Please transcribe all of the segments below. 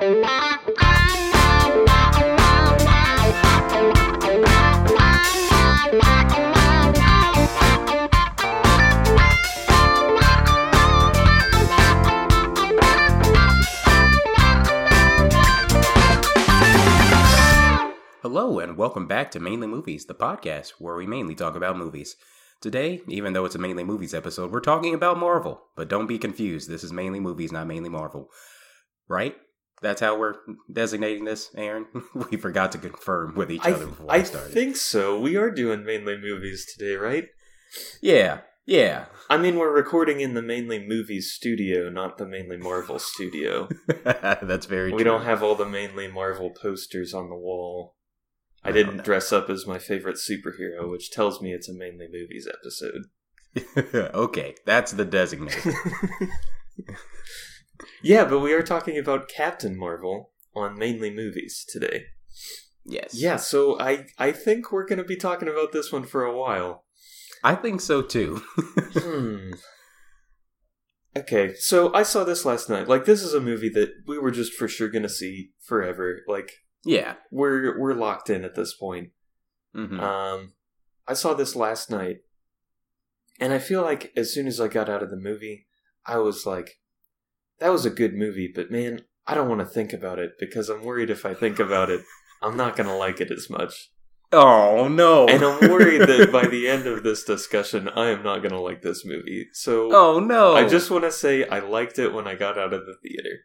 Hello, and welcome back to Mainly Movies, the podcast where we mainly talk about movies. Today, even though it's a mainly movies episode, we're talking about Marvel. But don't be confused, this is mainly movies, not mainly Marvel. Right? That's how we're designating this, Aaron? we forgot to confirm with each I, other before I we started. think so. We are doing mainly movies today, right? yeah, yeah. I mean, we're recording in the mainly movies studio, not the mainly Marvel studio. That's very we true. don't have all the mainly Marvel posters on the wall. I didn't dress up as my favorite superhero, which tells me it's a mainly movies episode. okay, that's the designator. Yeah, but we are talking about Captain Marvel on mainly movies today. yes. Yeah, so I I think we're going to be talking about this one for a while. I think so too. Hmm. Okay, so I saw this last night. Like, this is a movie that we were just for sure going to see forever. Like, yeah. we're we're locked in at this point. hmm Um, I saw this last night, and I feel like as soon as I got out of the movie, I was like, "That was a good movie," but man, I don't want to think about it because I'm worried if I think about it, I'm not gonna like it as much, oh no. and I'm worried that by the end of this discussion, I am not gonna like this movie. So Oh no. I just want to say I liked it when I got out of the theater.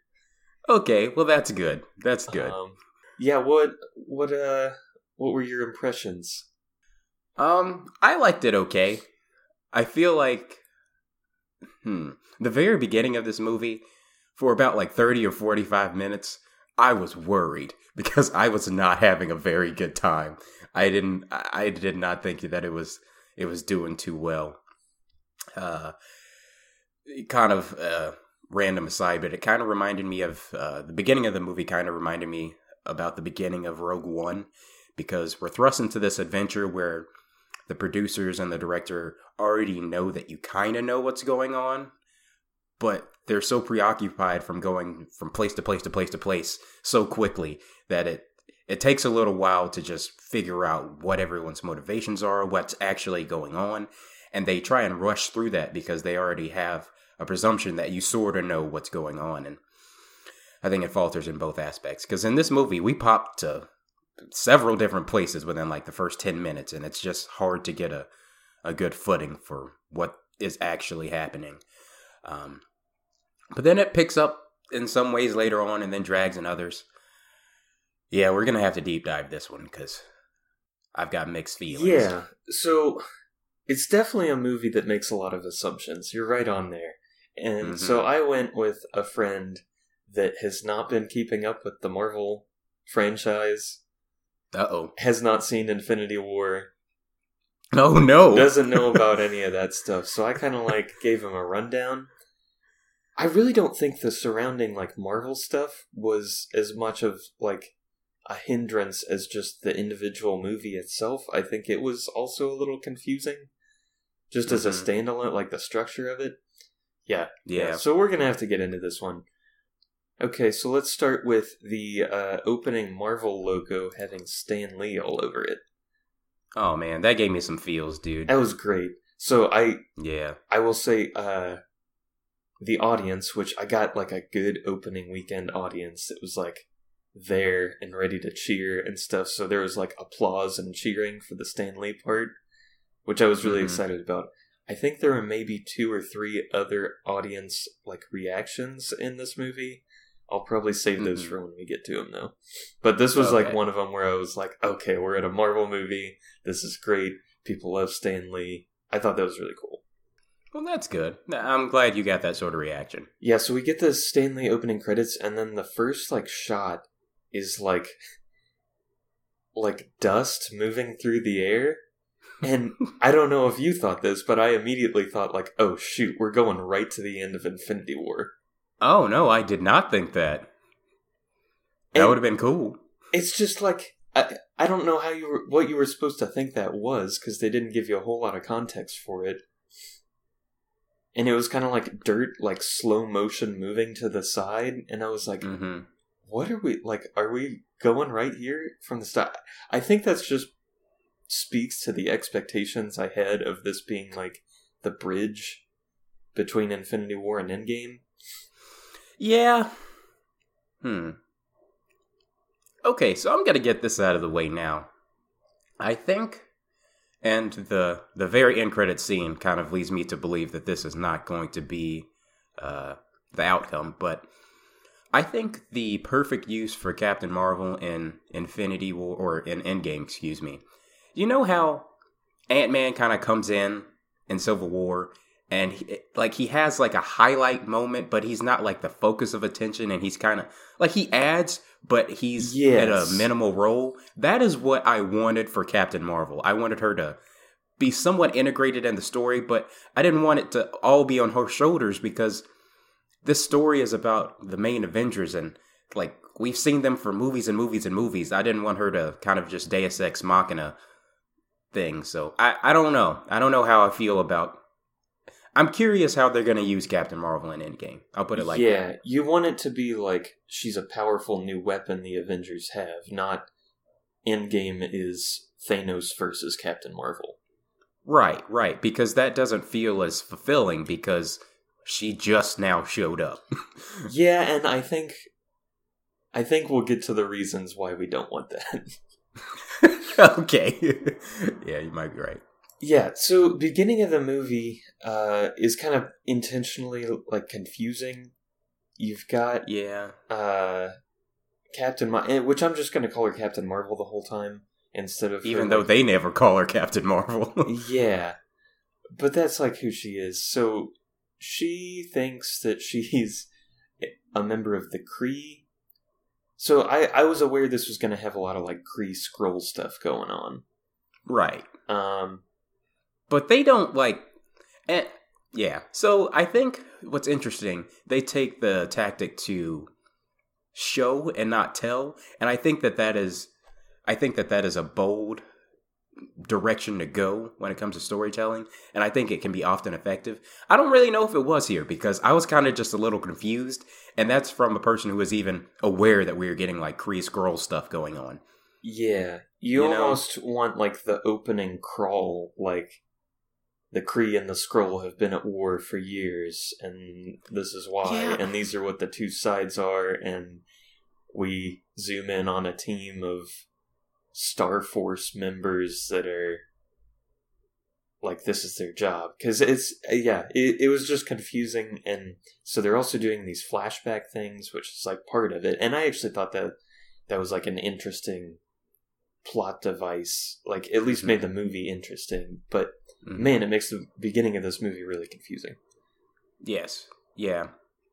Okay, well that's good. That's good. Um, yeah. What what uh what were your impressions? Um, I liked it okay. I feel like hmm, the very beginning of this movie for about like 30 or 45 minutes, I was worried because I was not having a very good time. I didn't I did not think that it was it was doing too well. Uh kind of uh random aside, but it kind of reminded me of uh the beginning of the movie kind of reminded me about the beginning of Rogue One because we're thrust into this adventure where the producers and the director already know that you kind of know what's going on, but they're so preoccupied from going from place to place to place to place so quickly that it it takes a little while to just figure out what everyone's motivations are, what's actually going on, and they try and rush through that because they already have a presumption that you sort of know what's going on and I think it falters in both aspects because in this movie we pop to several different places within like the first 10 minutes and it's just hard to get a, a good footing for what is actually happening um, but then it picks up in some ways later on and then drags in others yeah we're gonna have to deep dive this one because i've got mixed feelings Yeah. So it's definitely a movie that makes a lot of assumptions. You're right on there. And Mhm. so I went with a friend that has not been keeping up with the Marvel franchise, uh-oh has not seen Infinity War, oh no doesn't know about any of that stuff. So I kind of like gave him a rundown. I really don't think the surrounding like Marvel stuff was as much of like a hindrance as just the individual movie itself. I think it was also a little confusing just as a Mhm. standalone like the structure of it. Yeah. yeah So we're going to have to get into this one. Okay, so let's start with the uh, opening Marvel logo having Stan Lee all over it. oh man that gave me some feels dude That was great. So I yeah I will say uh the audience, which I got like a good opening weekend audience that was like there and ready to cheer and stuff. So there was like applause and cheering for the Stan Lee part, which I was really Mhm. excited about. I think there were maybe two or three other audience like reactions in this movie. I'll probably save those Mhm. for when we get to them though. But this was like one of them where I was like, okay, we're at a Marvel movie. This is great. People love Stan Lee. I thought that was really cool. Well that's good i'm glad you got that sort of reaction Yeah, so we get the Stan Lee opening credits, and then the first like shot is like like dust moving through the air. And I don't know if you thought this, but I immediately thought like, oh shoot, we're going right to the end of Infinity War. Oh no, I did not think that. That And- would have been cool. It's just like I I don't know how you were, what you were supposed to think that was because they didn't give you a whole lot of context for it. And it was kind of like dirt, like slow motion moving to the side, and I was like, hmm what are we like? Are we going right here from the start? I think that's just speaks to the expectations I had of this being like the bridge between Infinity War and Endgame. Yeah. Hmm. Okay, so I'm gonna get this out of the way now. I think, and the the very end credit scene kind of leads me to believe that this is not going to be uh, the outcome, but I think the perfect use for Captain Marvel in Infinity War or in Endgame, excuse me. You know how Ant Man kind of comes in in Civil War and he, like he has like a highlight moment, but he's not like the focus of attention, and he's kind of like he adds, but he's Yes. at a minimal role. That is what I wanted for Captain Marvel. I wanted her to be somewhat integrated in the story, but I didn't want it to all be on her shoulders because this story is about the main Avengers and like we've seen them for movies and movies and movies. I didn't want her to kind of just Deus Ex Machina thing. So I, I don't know. I don't know how I feel about. I'm curious how they're going to use Captain Marvel in Endgame. I'll put it like that. yeah, that. you want it to be like she's a powerful new weapon the Avengers have, not Endgame is Thanos versus Captain Marvel. Right, right. Because that doesn't feel as fulfilling because she just now showed up. Yeah, and I think I think we'll get to the reasons why we don't want that. okay. yeah, you might be right. Yeah, so beginning of the movie uh is kind of intentionally like confusing. You've got Yeah. uh Captain Mar- eh, which I'm just going to call her Captain Marvel the whole time instead of her, Even though like- they never call her Captain Marvel. yeah. But that's like who she is. So she thinks that she's a member of the Kree. So I, I was aware this was going to have a lot of like Kree Skrull stuff going on. right. Um, but they don't like eh, yeah. So i think what's interesting they take the tactic to show and not tell and i think that that is i think that that is a bold direction to go when it comes to storytelling and i think it can be often effective. I don't really know if it was here because i was kind of just a little confused and that's from a person who was even aware that we were getting like Kree Skrull stuff going on. Yeah, you, You know? almost want like the opening crawl, like the Kree and the Skrull have been at war for years, and this is why, Yeah. and these are what the two sides are, and we zoom in on a team of Star Force members that are like this is their job because it's yeah it, it was just confusing and so they're also doing these flashback things which is like part of it and i actually thought that that was like an interesting plot device like at least Mhm. made the movie interesting but Mhm. man it makes the beginning of this movie really confusing Yes. Yeah.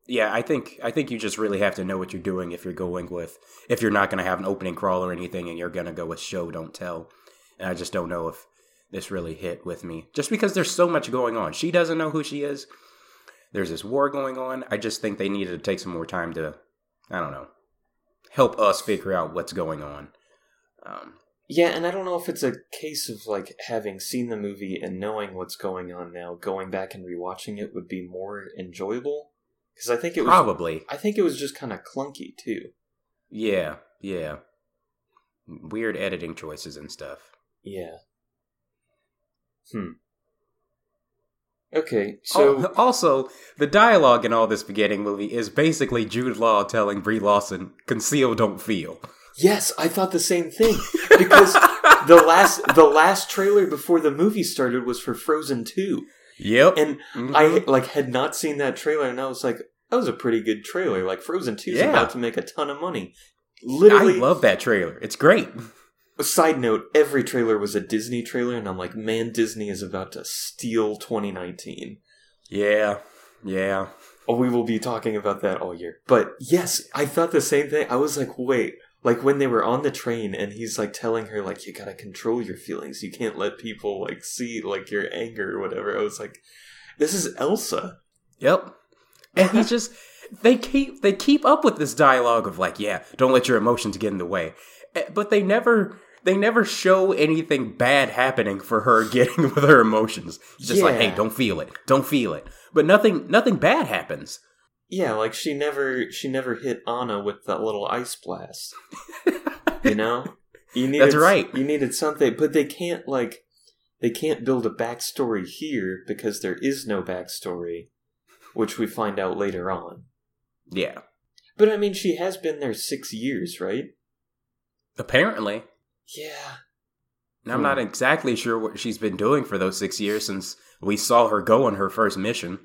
Yeah, I think I think you just really have to know what you're doing if you're going with if you're not going to have an opening crawl or anything and you're going to go with show don't tell. And I just don't know if this really hit with me just because there's so much going on. She doesn't know who she is. There's this war going on. I just think they needed to take some more time to I don't know, help us figure out what's going on. Um yeah and i don't know if it's a case of like having seen the movie and knowing what's going on now going back and rewatching it would be more enjoyable because i think it was probably. i think it was just kind of clunky too Yeah. Yeah. Weird editing choices and stuff. Yeah. Hmm. Okay, so So also, the dialogue in all this beginning movie is basically Jude Law telling Brie Larson, "Conceal, don't feel." yes, I thought the same thing because the last the last trailer before the movie started was for Frozen 2 Yep. and Mhm. I like had not seen that trailer and I was like that was a pretty good trailer like Frozen 2 is Yeah. about to make a ton of money. Literally, I love that trailer. It's great. A side note every trailer was a Disney trailer and I'm like man Disney is about to steal 2019. Yeah. Yeah. Oh, we will be talking about that all year. But yes, I thought the same thing. I was like, wait, like when they were on the train and he's like telling her like you gotta control your feelings. You can't let people like see like your anger or whatever. I was like, this is Elsa. Yep. And he just they keep they keep up with this dialogue of like, yeah, don't let your emotions get in the way. Eh, But they never they never show anything bad happening for her getting with her emotions. It's just like, hey, don't feel it. Don't feel it. But nothing nothing bad happens. Yeah, like she never she never hit Anna with that little ice blast. You know? You needed, That's right. You needed something, but they can't like they can't build a backstory here because there is no backstory, which we find out later on. yeah. But I mean, she has been there six years, right? Apparently. Yeah. And I'm not hmm. exactly sure what she's been doing for those six years since we saw her go on her first mission.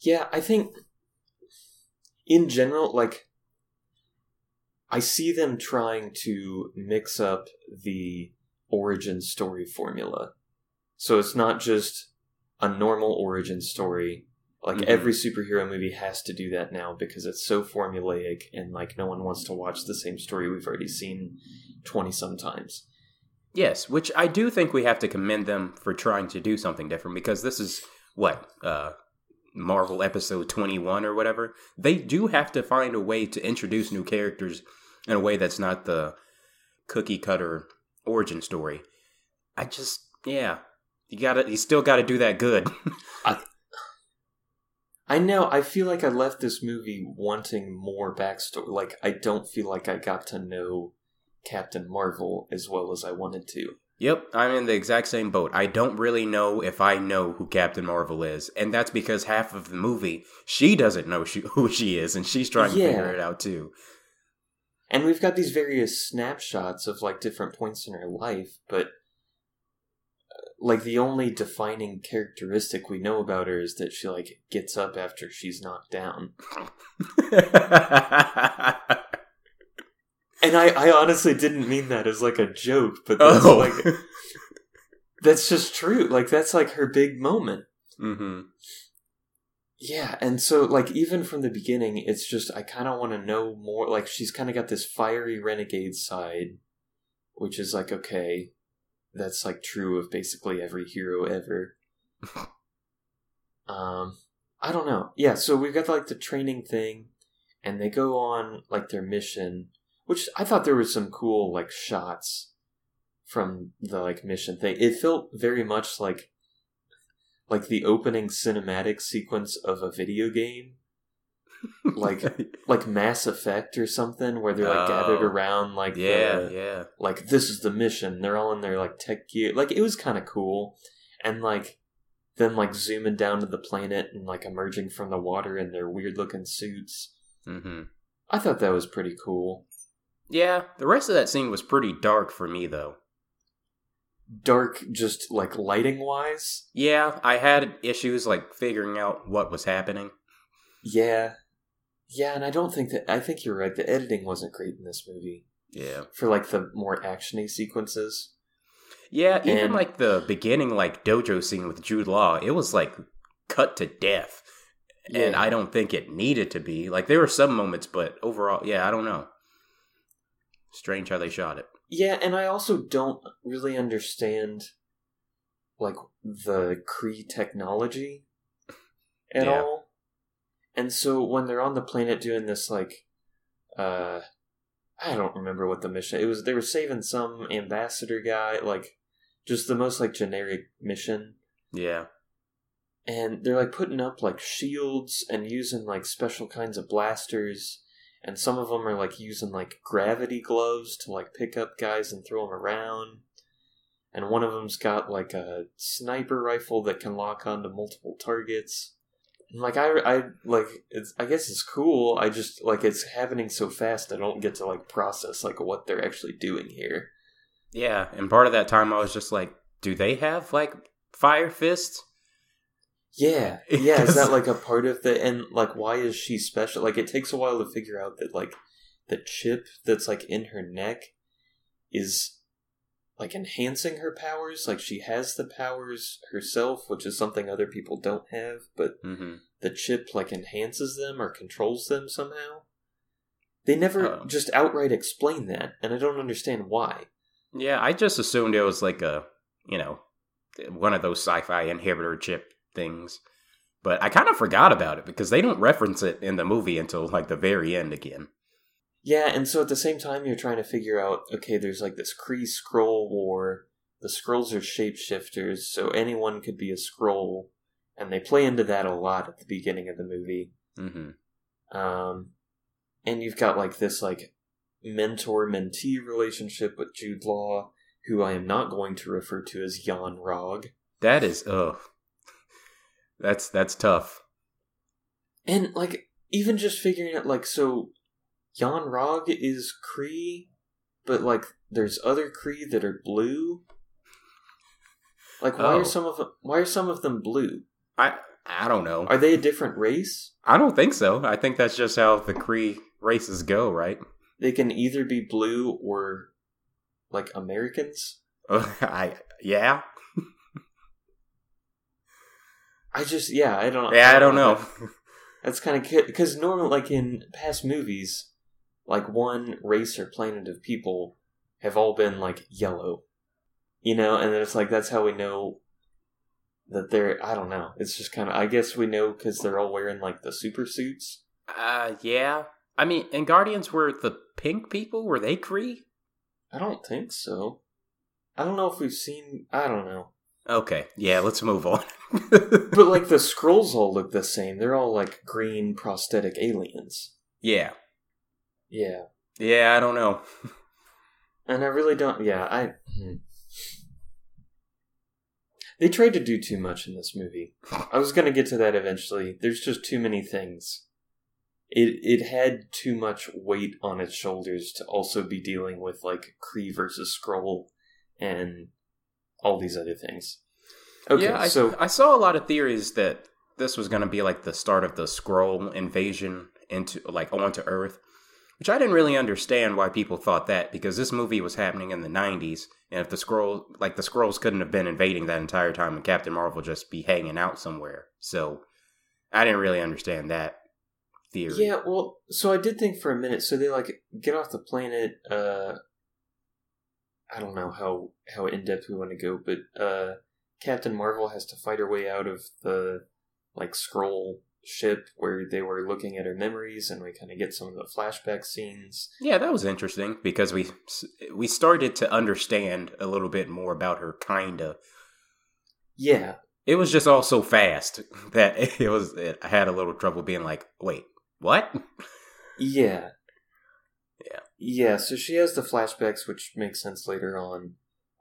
Yeah, I think in general, like, I see them trying to mix up the origin story formula. So it's not just a normal origin story. Like, Mhm. every superhero movie has to do that now because it's so formulaic and, like, no one wants to watch the same story we've already seen 20 some times. Yes, which I do think we have to commend them for trying to do something different because this is what uh Marvel episode 21 or whatever. They do have to find a way to introduce new characters in a way that's not the cookie cutter origin story. I just yeah, you got to you still got to do that good. I know. I feel like I left this movie wanting more backstory. Like I don't feel like I got to know Captain Marvel as well as I wanted to. Yep, I'm in the exact same boat. I don't really know if I know who Captain Marvel is, and that's because half of the movie she doesn't know she, who she is, and she's trying to figure it out too. And we've got these various snapshots of like different points in her life, but uh, like the only defining characteristic we know about her is that she like gets up after she's knocked down. And I, I honestly didn't mean that as like a joke, but that's oh, like that's just true. Like that's like her big moment. hmm Yeah, and so like even from the beginning, it's just I kind of want to know more. Like she's kind of got this fiery renegade side, which is like okay, that's like true of basically every hero ever. um, I don't know. Yeah, so we've got like the training thing, and they go on like their mission, which I thought there was some cool like shots from the like mission thing. It felt very much like like the opening cinematic sequence of a video game, like like Mass Effect or something, where they're like gathered Oh. around like yeah, the, yeah. like this is the mission. They're all in their like tech gear. Like it was kind of cool, and like them like zooming down to the planet and like emerging from the water in their weird looking suits. hmm I thought that was pretty cool. Yeah, the rest of that scene was pretty dark for me though. Dark, just like lighting wise. Yeah, I had issues like figuring out what was happening. Yeah, yeah, and I don't think that. I think you're right. The editing wasn't great in this movie Yeah. for like the more actiony sequences. Yeah, even And- like the beginning like dojo scene with Jude Law, it was like cut to death. And I don't think it needed to be. Like there were some moments, but overall, yeah, I don't know. Strange how they shot it. Yeah, and I also don't really understand like the Kree technology at Yeah. all. And so when they're on the planet doing this like uh I don't remember what the mission it was they were saving some ambassador guy, like just the most like generic mission. Yeah. And they're like putting up like shields and using like special kinds of blasters and some of them are like using like gravity gloves to like pick up guys and throw them around and one of them's got like a sniper rifle that can lock onto multiple targets like i i like it's i guess it's cool i just like it's happening so fast i don't get to like process like what they're actually doing here Yeah. And part of that time I was just like, do they have like fire fists? Yeah yeah is that like a part of the and like why is she special? Like it takes a while to figure out that like the chip that's like in her neck is like enhancing her powers. Like she has the powers herself which is something other people don't have but hmm the chip like enhances them or controls them somehow. They never Oh. just outright explain that and i don't understand why. Yeah, I just assumed it was like a, you know, one of those sci-fi inhibitor chip things. But I kind of forgot about it because they don't reference it in the movie until like the very end again. Yeah, and so at the same time, you're trying to figure out okay, there's like this Kree Skrull War. The Skrulls are shapeshifters, so anyone could be a Skrull, and they play into that a lot at the beginning of the movie. hmm Um, and you've got like this like mentor mentee relationship with Jude Law, who I am not going to refer to as Yon-Rogg. That is ugh. That's that's tough. And like even just figuring out like so Yon-Rogg is Kree, but like there's other Kree that are blue. Like why Oh. are some of them, why are some of them blue? I I don't know. Are they a different race? I don't think so. I think that's just how the Kree races go, right? They can either be blue or like Americans. I yeah I just yeah, I don't yeah I don't know. That's kind of because normally, like in past movies, like one race or planet of people have all been like yellow, you know, and then it's like that's how we know that they're. I don't know. It's just kind of. I guess we know because they're all wearing like the super suits. Uh yeah. I mean, and Guardians were the pink people. Were they Kree? I don't think so. I don't know if we've seen. I don't know. Okay, yeah. Let's move on. But like the Skrulls all look the same. They're all like green prosthetic aliens. yeah, Yeah. yeah. I don't know. And I really don't. Yeah, I. hmm. They tried to do too much in this movie. I was going to get to that eventually. There's just too many things. It it had too much weight on its shoulders to also be dealing with like Kree versus Skrull and all these other things. Okay, yeah, I, so I saw a lot of theories that this was going to be like the start of the Skrull invasion into like onto Earth, which I didn't really understand why people thought that because this movie was happening in the '90s, and if the Skrull like the Skrulls couldn't have been invading that entire time, and Captain Marvel just be hanging out somewhere, so I didn't really understand that theory. Yeah, well, so I did think for a minute. So they like get off the planet. Uh, I don't know how how in depth we want to go, but uh, Captain Marvel has to fight her way out of the like Skrull ship where they were looking at her memories, and we kind of get some of the flashback scenes. Yeah, that was interesting because we we started to understand a little bit more about her, kinda. Yeah, It was just all so fast that it was. It, I had a little trouble being like, "Wait, what?" yeah, Yeah. So she has the flashbacks, which makes sense later on.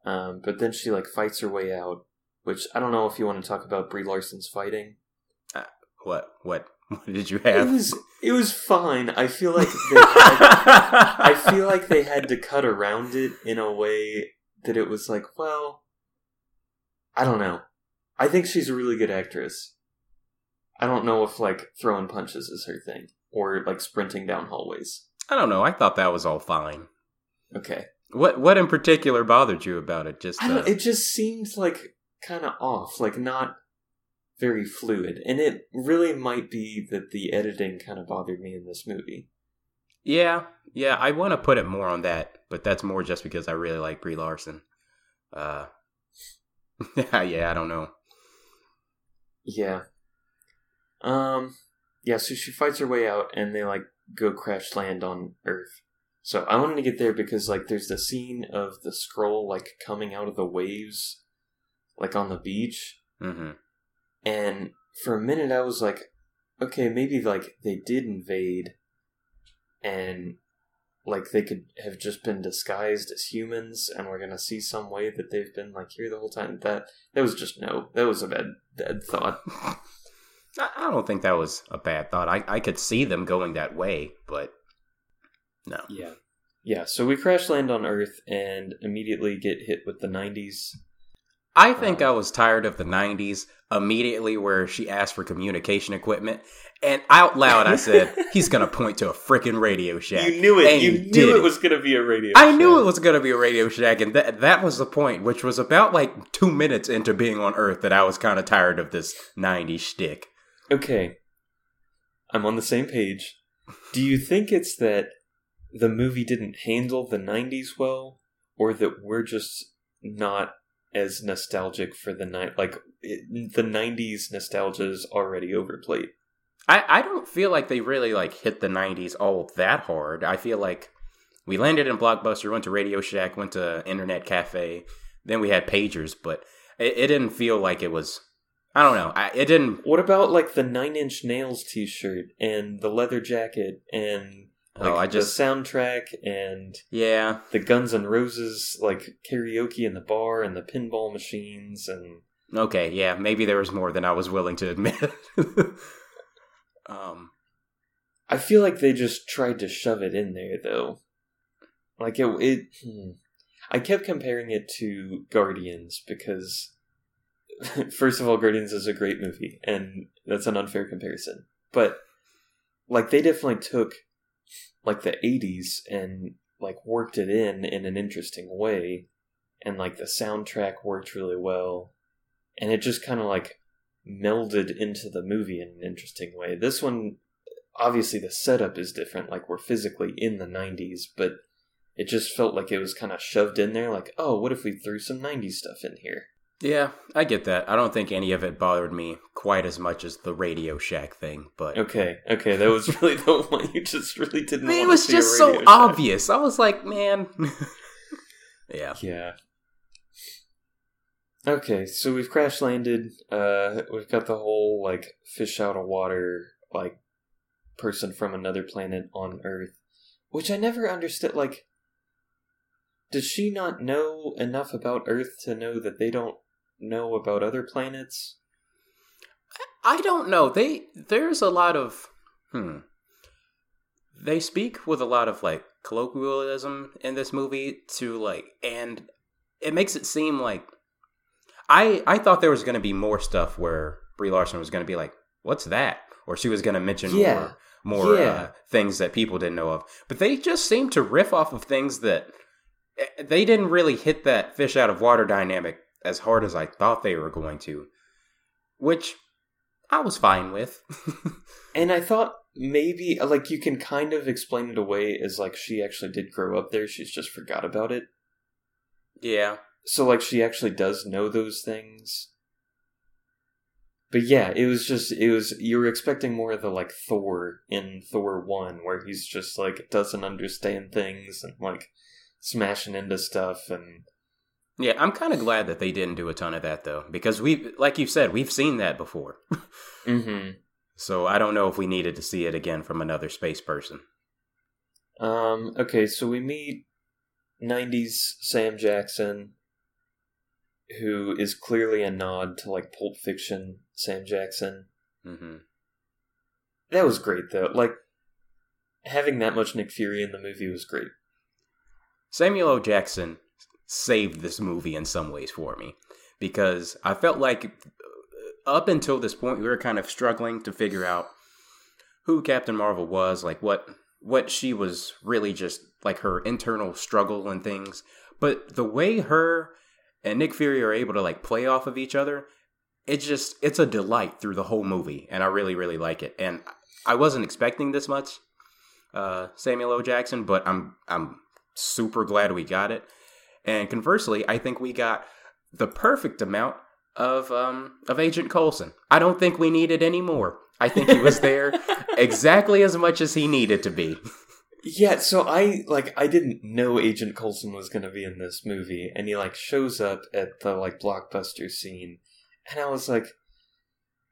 Um, but then she like fights her way out, which I don't know if you want to talk about Brie Larson's fighting. What? What? What did you have? It was it was fine. I feel like they had, I feel like they had to cut around it in a way that it was like, well, I don't know. I think she's a really good actress. I don't know if like throwing punches is her thing or like sprinting down hallways. I don't know. I thought that was all fine. Okay. What? What in particular bothered you about it? Just uh, it just seemed like kind of off, like not very fluid. And it really might be that the editing kind of bothered me in this movie. yeah, yeah. I want to put it more on that, but that's more just because I really like Brie Larson. Uh, yeah. I don't know. Yeah. Um yeah, so she fights her way out and they like go crash land on Earth. So I wanted to get there because like there's the scene of the Skrull like coming out of the waves like on the beach hmm and for a minute I was like okay, maybe like they did invade and like they could have just been disguised as humans and we're gonna see some way that they've been like here the whole time. That that was just no. That was a bad bad thought. I, don't think that was a bad thought. I I could see them going that way, but no. Yeah. Yeah, so we crash land on Earth and immediately get hit with the 90s. I think Um, I was tired of the 90s immediately where she asked for communication equipment. And out loud, I said, he's going to point to a freaking Radio Shack. You knew it. You knew it it. was going to be a radio. I knew it was going to be a Radio Shack. And that, that was the point, which was about like two minutes into being on Earth that I was kind of tired of this 90s shtick. Okay. I'm on the same page. Do you think it's that the movie didn't handle the 90s well or that we're just not as nostalgic for the night like it, the 90s nostalgia is already overplayed. I, I don't feel like they really like hit the 90s all that hard. I feel like we landed in Blockbuster, went to Radio Shack, went to Internet Cafe, then we had pagers, but it, it didn't feel like it was I don't know. I, it didn't. What about like the Nine Inch Nails T-shirt and the leather jacket and like oh, I just the soundtrack and yeah. the Guns N' Roses like karaoke in the bar and the pinball machines and Okay, yeah. Maybe there was more than I was willing to admit. um, I feel like they just tried to shove it in there though. Like it, it hmm. I kept comparing it to Guardians because first of all, Guardians is a great movie, and that's an unfair comparison. But like they definitely took like the '80s and like worked it in in an interesting way, and like the soundtrack worked really well, and it just kind of like melded into the movie in an interesting way. This one, obviously, the setup is different. Like we're physically in the '90s, but it just felt like it was kind of shoved in there. Like, oh, what if we threw some '90s stuff in here? Yeah, I get that. I don't think any of it bothered me quite as much as the Radio Shack thing, but Okay, okay, that was really the one you just really didn't. I mean, it was just so Shack. obvious. I was like, man. yeah. Yeah. Okay, so we've crash landed. Uh, we've got the whole like fish out of water, like person from another planet on Earth, which I never understood. Like, does she not know enough about Earth to know that they don't know about other planets? I don't know. They there's a lot of hmm. They speak with a lot of like colloquialism in this movie to like and it makes it seem like I I thought there was going to be more stuff where Brie Larson was going to be like, "What's that?" or she was going to mention Yeah. more more Yeah. uh, things that people didn't know of. But they just seem to riff off of things that eh, they didn't really hit that fish out of water dynamic as hard as I thought they were going to, which I was fine with. And I thought maybe like you can kind of explain it away as like she actually did grow up there. She's just forgot about it. yeah, So like she actually does know those things. But yeah, it was just it was you were expecting more of the like Thor in Thor 1 where he's just like doesn't understand things and like smashing into stuff and yeah. I'm kind of glad that they didn't do a ton of that though, because we, like you said, we've seen that before. mhm. So I don't know if we needed to see it again from another space person. Um okay, so we meet 90s Sam Jackson who is clearly a nod to like Pulp Fiction Sam Jackson. hmm That was great though. Like having that much Nick Fury in the movie was great. Samuel L. Jackson saved this movie in some ways for me because I felt like up until this point we were kind of struggling to figure out who Captain Marvel was, like what what she was really just like her internal struggle and things. But the way her and Nick Fury are able to like play off of each other, it's just it's a delight through the whole movie, and I really really like it. And I wasn't expecting this much, uh, Samuel L. Jackson, but I'm I'm super glad we got it. And conversely, I think we got the perfect amount of um of Agent Coulson. I don't think we needed any more. I think he was there exactly as much as he needed to be. Yeah, so I like I didn't know Agent Coulson was going to be in this movie and he like shows up at the like blockbuster scene and I was like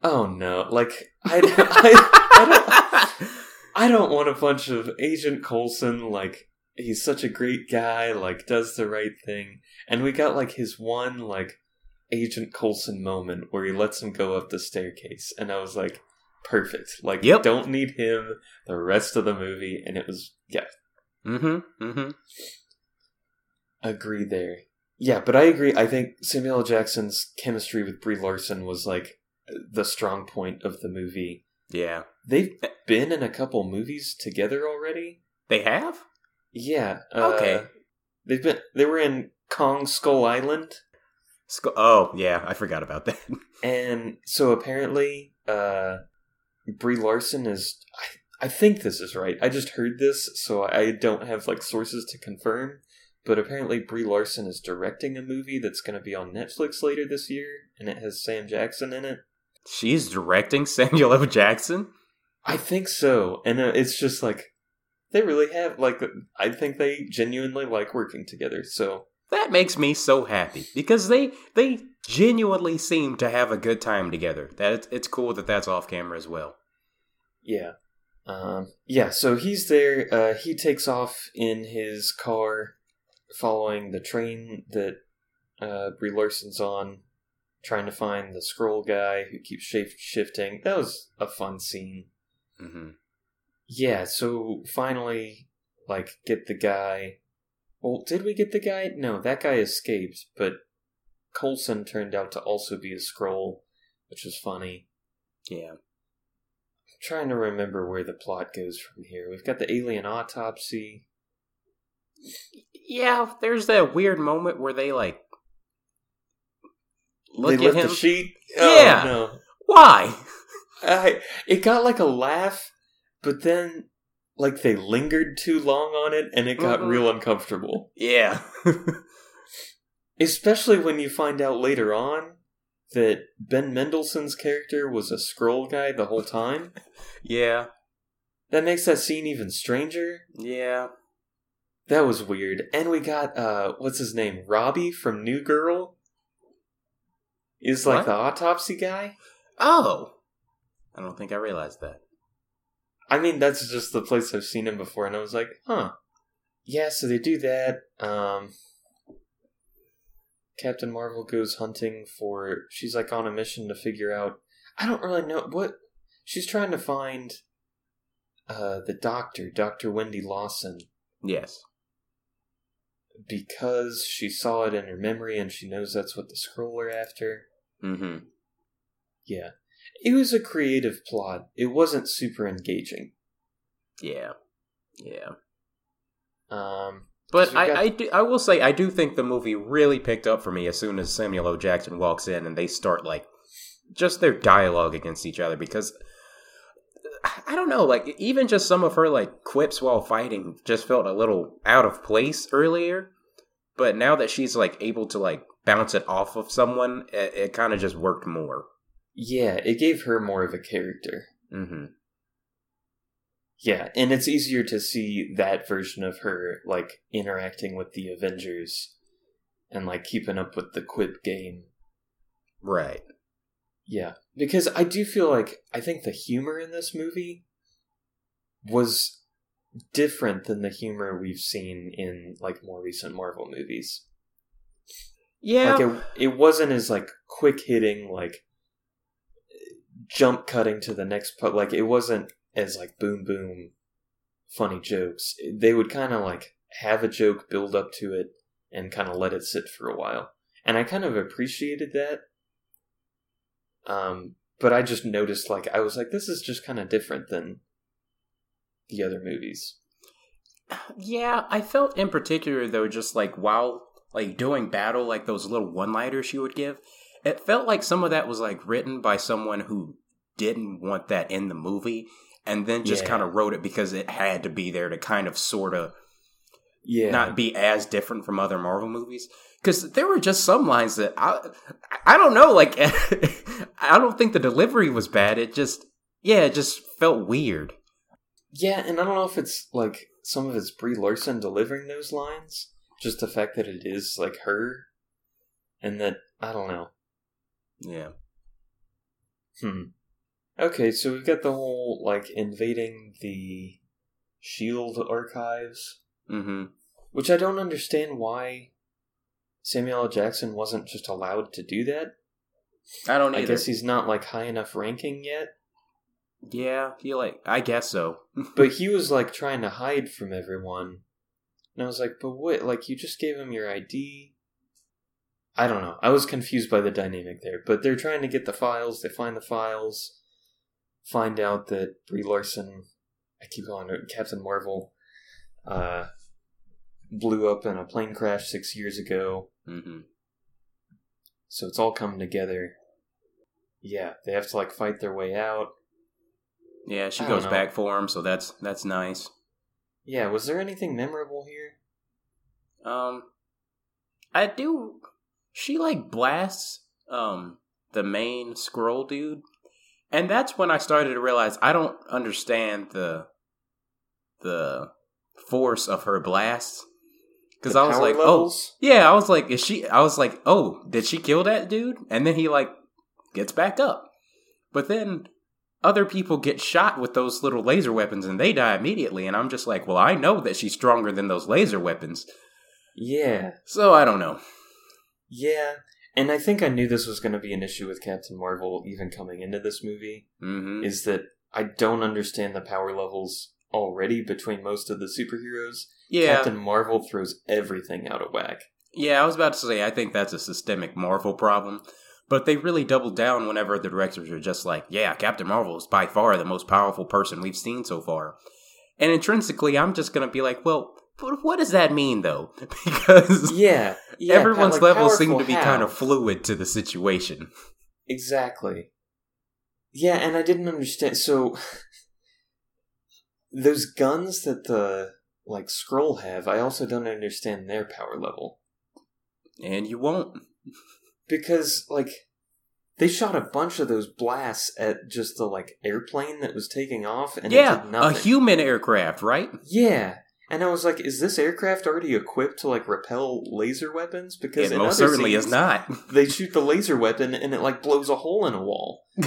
oh no, like I I, I don't I don't want a bunch of Agent Coulson like he's such a great guy, like does the right thing. And we got like his one like Agent Coulson moment where he lets him go up the staircase and I was like perfect. Like Yep. don't need him the rest of the movie and it was yeah, mm-hmm. Mm-hmm. agree there. Yeah, but I agree. I think Samuel L. Jackson's chemistry with Brie Larson was like the strong point of the movie. Yeah. They've been in a couple movies together already. They have? Yeah. uh, Okay. They've been. They were in Kong Skull Island, Sc- oh, yeah, I forgot about that. and so apparently, uh, Brie Larson is. I, I think this is right. I just heard this, so I don't have like sources to confirm. But apparently, Brie Larson is directing a movie that's going to be on Netflix later this year, and it has Sam Jackson in it. She's directing Samuel L. Jackson? I think so, and uh, it's just like they really have like I think they genuinely like working together. So that makes me so happy because they they genuinely seem to have a good time together. That it's, it's cool that that's off camera as well. Yeah. Um, yeah, so he's there. Uh, he takes off in his car following the train that uh, Brie Larson's on, trying to find the Skrull guy who keeps shape shifting. That was a fun scene. hmm Yeah, so finally, like, get the guy. Well, did we get the guy? No, that guy escaped, but Coulson turned out to also be a Skrull, which was funny. Yeah. I'm trying to remember where the plot goes from here. We've got the alien autopsy. Yeah, there's that weird moment where they like look they at him. the sheet. Yeah. Oh, no. Why? I, it got like a laugh, but then like they lingered too long on it and it got Mhm. real uncomfortable. Yeah. Especially when you find out later on that Ben Mendelsohn's character was a Skrull guy the whole time. yeah. That makes that scene even stranger. Yeah. That was weird. And we got uh what's his name? Robbie from New Girl. Is like What? the autopsy guy. Oh. I don't think I realized that. I mean, that's just the place I've seen him before, and I was like, huh. Yeah, so they do that. Um, Captain Marvel goes hunting for. She's like on a mission to figure out. I don't really know what. She's trying to find uh, the doctor, Dr. Wendy Lawson, Yes. because she saw it in her memory and she knows that's what the Skrull are after. Mm-hmm. Yeah. It was a creative plot. It wasn't super engaging. Yeah. Yeah. Um, But I, got- I, do, I will say I do think the movie really picked up for me as soon as Samuel L. Jackson walks in and they start like just their dialogue against each other because I don't know, like even just some of her like quips while fighting just felt a little out of place earlier. But now that she's like able to like bounce it off of someone, it, it kind of just worked more. Yeah, it gave her more of a character. Mm-hmm. Yeah, and it's easier to see that version of her like interacting with the Avengers and like keeping up with the quip game. Right. Yeah, because I do feel like I think the humor in this movie was different than the humor we've seen in like more recent Marvel movies. Yeah. Like it, it wasn't as like quick hitting, like jump cutting to the next part. Like it wasn't as like boom boom funny jokes. They would kind of like have a joke, build up to it, and kind of let it sit for a while. And I kind of appreciated that. Um, but I just noticed like I was like, this is just kind of different than the other movies. Yeah, I felt in particular though, just like while like doing battle, like those little one-liners she would give, it felt like some of that was like written by someone who didn't want that in the movie, and then just Yeah. kind of wrote it because it had to be there to kind of sort of Yeah, not be as different from other Marvel movies. Because there were just some lines that I, I don't know, like I don't think the delivery was bad. It just, yeah, it just felt weird. Yeah, and I don't know if it's like some of it's Brie Larson delivering those lines, just the fact that it is like her, and that I don't know. Yeah. Hmm. Okay, so we've got the whole like invading the Shield archives, Mm-hmm. which I don't understand why Samuel L. Jackson wasn't just allowed to do that. I don't I guess he's not like high enough ranking yet, Yeah, he like I guess so. but he was like trying to hide from everyone. And I was like, but what? Like, you just gave him your ID. I don't know. I was confused by the dynamic there, but they're trying to get the files. They find the files, find out that Brie Larson, I keep calling her Captain Marvel, uh, blew up in a plane crash six years ago. hmm So it's all coming together. Yeah, they have to like fight their way out. Yeah, she goes know. back for him, so that's that's nice. Yeah, was there anything memorable here? Um, I do. She like blasts um the main Skrull dude, and that's when I started to realize I don't understand the the force of her blast because I was like, oh, levels? oh, yeah, I was like, is she? I was like, oh, did she kill that dude? And then he like gets back up, but then other people get shot with those little laser weapons and they die immediately. And I'm just like, well, I know that she's stronger than those laser weapons, Yeah, so I don't know. yeah. And I think I knew this was going to be an issue with Captain Marvel even coming into this movie. hmm Is that I don't understand the power levels already between most of the superheroes. Yeah, Captain Marvel throws everything out of whack. Yeah, I was about to say, I think that's a systemic Marvel problem. But they really doubled down whenever the directors are just like, yeah, Captain Marvel is by far the most powerful person we've seen so far. And intrinsically, I'm just going to be like, well, but what does that mean, though? because Yeah, yeah everyone's like, levels seem to be kind of fluid to the situation. Exactly. Yeah, and I didn't understand. So, those guns that the like Skrull have, I also don't understand their power level And you won't. because like they shot a bunch of those blasts at just the like airplane that was taking off, and it yeah, a human aircraft, right? yeah. And I was like, "Is this aircraft already equipped to like repel laser weapons?" Because It most certainly is not. They shoot the laser weapon and it like blows a hole in a wall.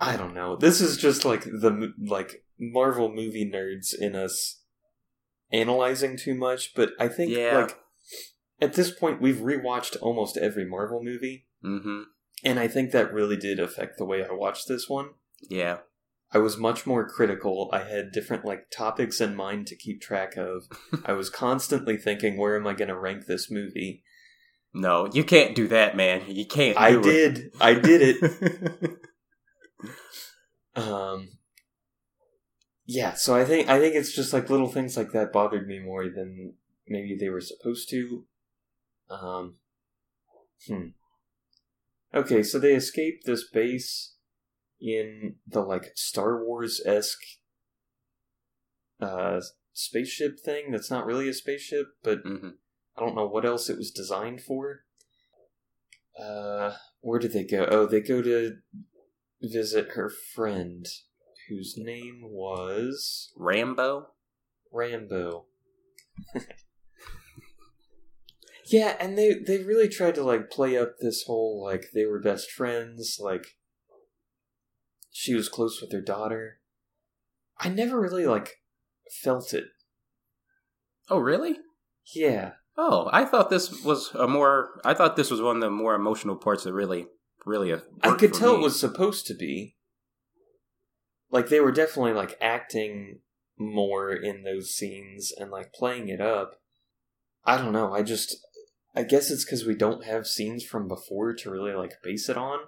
I don't know. This is just like the like Marvel movie nerds in us analyzing too much, but I think Yeah. like at this point we've rewatched almost every Marvel movie, hmm and I think that really did affect the way I watched this one. Yeah. I was much more critical. I had different like topics in mind to keep track of. I was constantly thinking, where am I going to rank this movie? No, you can't do that, man. You can't. I it. did. I did it. Um, yeah, so I think I think it's just like little things like that bothered me more than maybe they were supposed to. Um, hmm. Okay, so they escape this base in the like Star Wars esque uh spaceship thing. That's not really a spaceship, but Mhm. I don't know what else it was designed for. Uh, where did they go? Oh, they go to visit her friend, whose name was Rambeau. Rambeau. yeah, and they they really tried to like play up this whole like they were best friends, like she was close with her daughter. I never really like felt it. Oh, really? Yeah. Oh, I thought this was a more. I thought this was one of the more emotional parts that really, really. uh, I could tell me. it was supposed to be. Like they were definitely like acting more in those scenes and like playing it up. I don't know. I just I guess it's cuz we don't have scenes from before to really like base it on.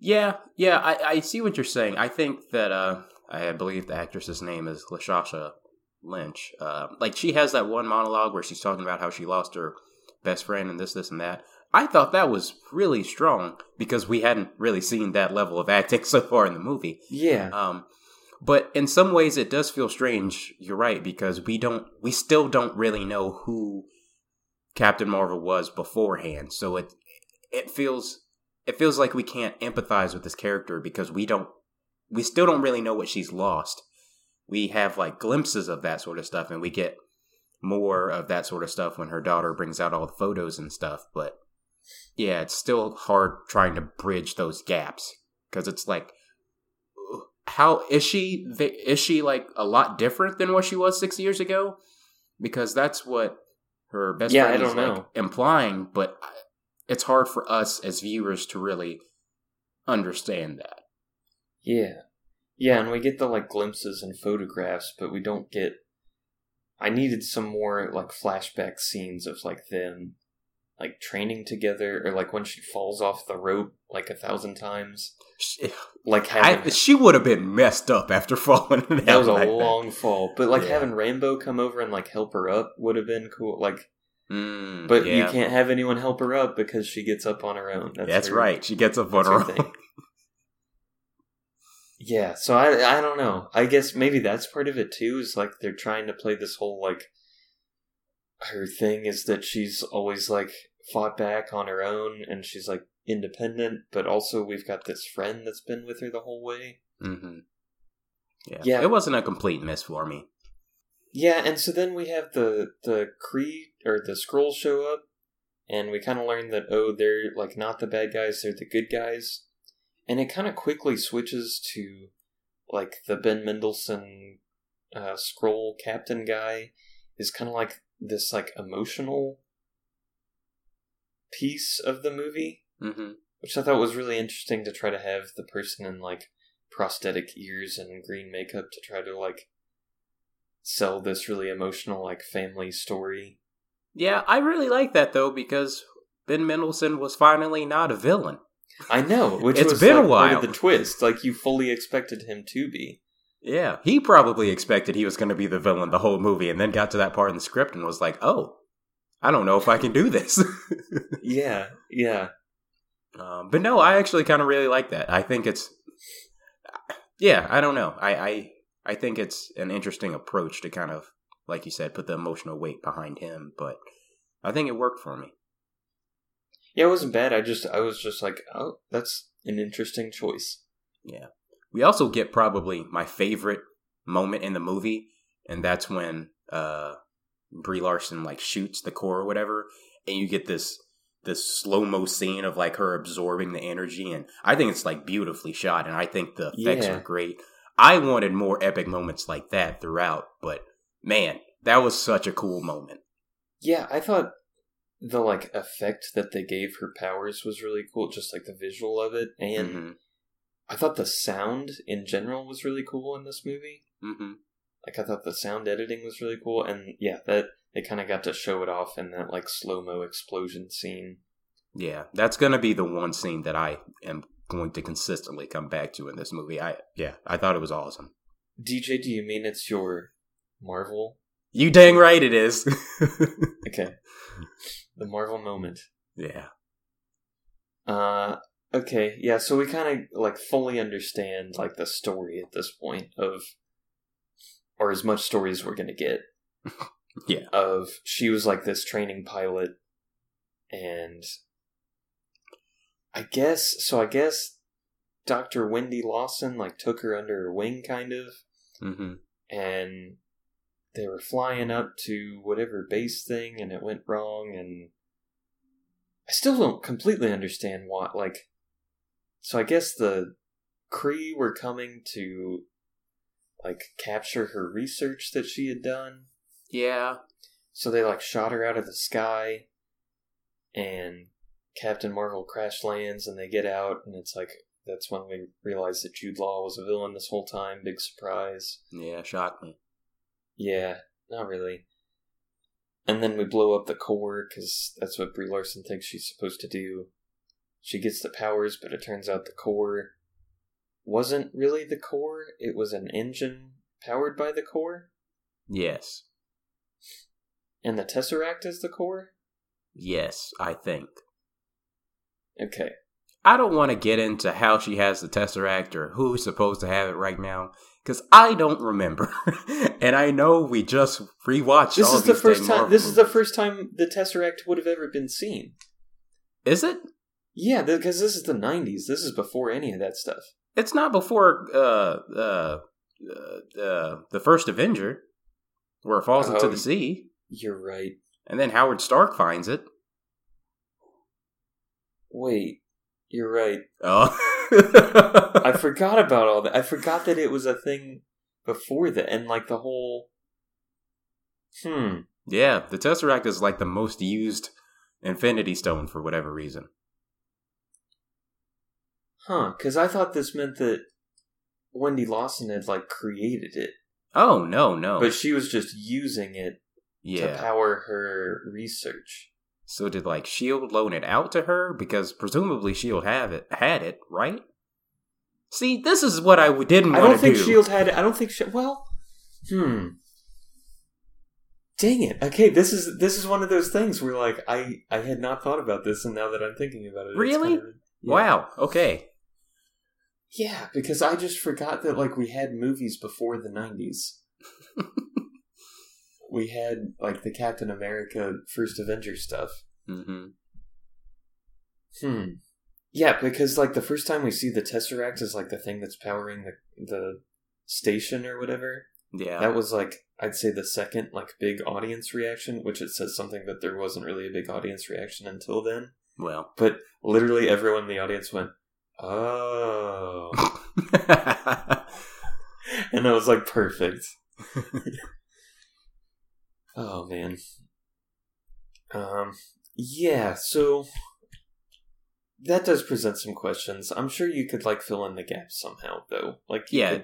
Yeah, yeah. I, I see what you're saying. I think that uh, I believe the actress's name is Lashana Lynch. Uh, like she has that one monologue where she's talking about how she lost her best friend and this, this, and that. I thought that was really strong because we hadn't really seen that level of acting so far in the movie. Yeah. Um, but in some ways, it does feel strange. You're right because we don't, we still don't really know who Captain Marvel was beforehand. So it it feels it feels like we can't empathize with this character because we don't, we still don't really know what she's lost. We have like glimpses of that sort of stuff, and we get more of that sort of stuff when her daughter brings out all the photos and stuff. But yeah, it's still hard trying to bridge those gaps because it's like how is she is she like a lot different than what she was six years ago because that's what her best Yeah, friend is like know. implying but it's hard for us as viewers to really understand that Yeah. Yeah, and we get the like glimpses and photographs, but we don't get I needed some more like flashback scenes of like them like training together or like when she falls off the rope like a thousand times. She, eh, Like having I, she would have been messed up after falling that was a like long fall. But like Yeah. having Rambeau come over and like help her up would have been cool. Like Mm, but yeah. you can't have anyone help her up because she gets up on her own. That's, her- right. She gets up on her her own. Yeah, so I I don't know. I guess maybe that's part of it too. Is like they're trying to play this whole like her thing is that she's always like fought back on her own and she's like independent, but also we've got this friend that's been with her the whole way. Mm-hmm. Yeah. Yeah. It wasn't a complete miss for me. Yeah, and so then we have the the Kree or the Skrulls show up, and we kind of learn that oh, they're like not the bad guys; they're the good guys, and it kind of quickly switches to like the Ben Mendelsohn uh, Skrull Captain guy is kind of like this like emotional piece of the movie, Mm-hmm. which I thought was really interesting to try to have the person in like prosthetic ears and green makeup to try to like sell this really emotional like family story. Yeah, I really like that though because Ben Mendelsohn was finally not a villain. I know, which It's was been a like, part while. of the twist. Like you fully expected him to be. Yeah, he probably expected he was going to be the villain the whole movie, and then got to that part in the script and was like, "Oh, I don't know if I can do this." Yeah, yeah. um, but no, I actually kind of really like that. I think it's, yeah, I don't know. I, I I think it's an interesting approach to kind of, like you said, put the emotional weight behind him. But I think it worked for me. Yeah, it wasn't bad. I just I was just like, oh, that's an interesting choice. Yeah. We also get probably my favorite moment in the movie, and that's when uh Brie Larson like shoots the core or whatever, and you get this this slow mo scene of like her absorbing the energy, and I think it's like beautifully shot, and I think the effects Yeah. are great. I wanted more epic moments like that throughout, but man, that was such a cool moment. Yeah, I thought the like effect that they gave her powers was really cool, just like the visual of it, and hmm I thought the sound in general was really cool in this movie. hmm Like I thought the sound editing was really cool, and yeah, that they kind of got to show it off in that like slow mo explosion scene. Yeah, that's gonna be the one scene that I am going to consistently come back to in this movie. I yeah, I thought it was awesome. DJ, do you mean it's your Marvel? You dang right it is. Okay, the Marvel moment. yeah. Uh, okay, yeah. So we kind of like fully understand like the story at this point of, or as much story as we're gonna get. Yeah. Of she was like this training pilot, and I guess so. I guess Doctor Wendy Lawson like took her under her wing, kind of, Mm-hmm. and they were flying up to whatever base thing and it went wrong and I still don't completely understand why like so I guess the Kree were coming to like capture her research that she had done. Yeah. So they like shot her out of the sky and Captain Marvel crash lands and they get out and it's like that's when we realize that Jude Law was a villain this whole time. Big surprise. Yeah, shocked me. Yeah, not really. And then we blow up the core because that's what Brie Larson thinks she's supposed to do. She gets the powers, but it turns out the core wasn't really the core. It was an engine powered by the core, Yes. and the Tesseract is the core. Yes, I think. Okay, I don't want to get into how she has the Tesseract or who's supposed to have it right now, because I don't remember. and I know we just rewatched this is the first time. This is the first time the Tesseract would have ever been seen. Is it? Yeah, because this is the '90s. This is before any of that stuff. It's not before uh uh uh, uh the first Avenger, where it falls into the sea, You're right. and then Howard Stark finds it. Wait, you're right. Oh. I forgot about all that. I forgot that it was a thing before that, and like the whole. Hmm. Yeah, the Tesseract is like the most used Infinity Stone for whatever reason. Huh. Because I thought this meant that Wendy Lawson had like created it, Oh no, no. but she was just using it to power her research. So did like Shield loan it out to her because presumably Shield have it had it, right? See, this is what I didn't I don't think do. Shield had. I don't think. Shi well, hmm. Dang it. Okay, this is this is one of those things where like I I had not thought about this, and now that I'm thinking about it, it's Really? kind of- yeah. Wow. Okay. Yeah, because I just forgot that like we had movies before the '90s. we had like the Captain America First Avenger stuff. hmm Hmm. Yeah, because like the first time we see the Tesseract is like the thing that's powering the the station or whatever. Yeah. That was like I'd say the second like big audience reaction, which it says something that there wasn't really a big audience reaction until then. Well, But literally everyone in the audience went, "Oh," and I was like, "Perfect." oh man. Um. Yeah. So that does present some questions. I'm sure you could like fill in the gaps somehow, though. Like, yeah,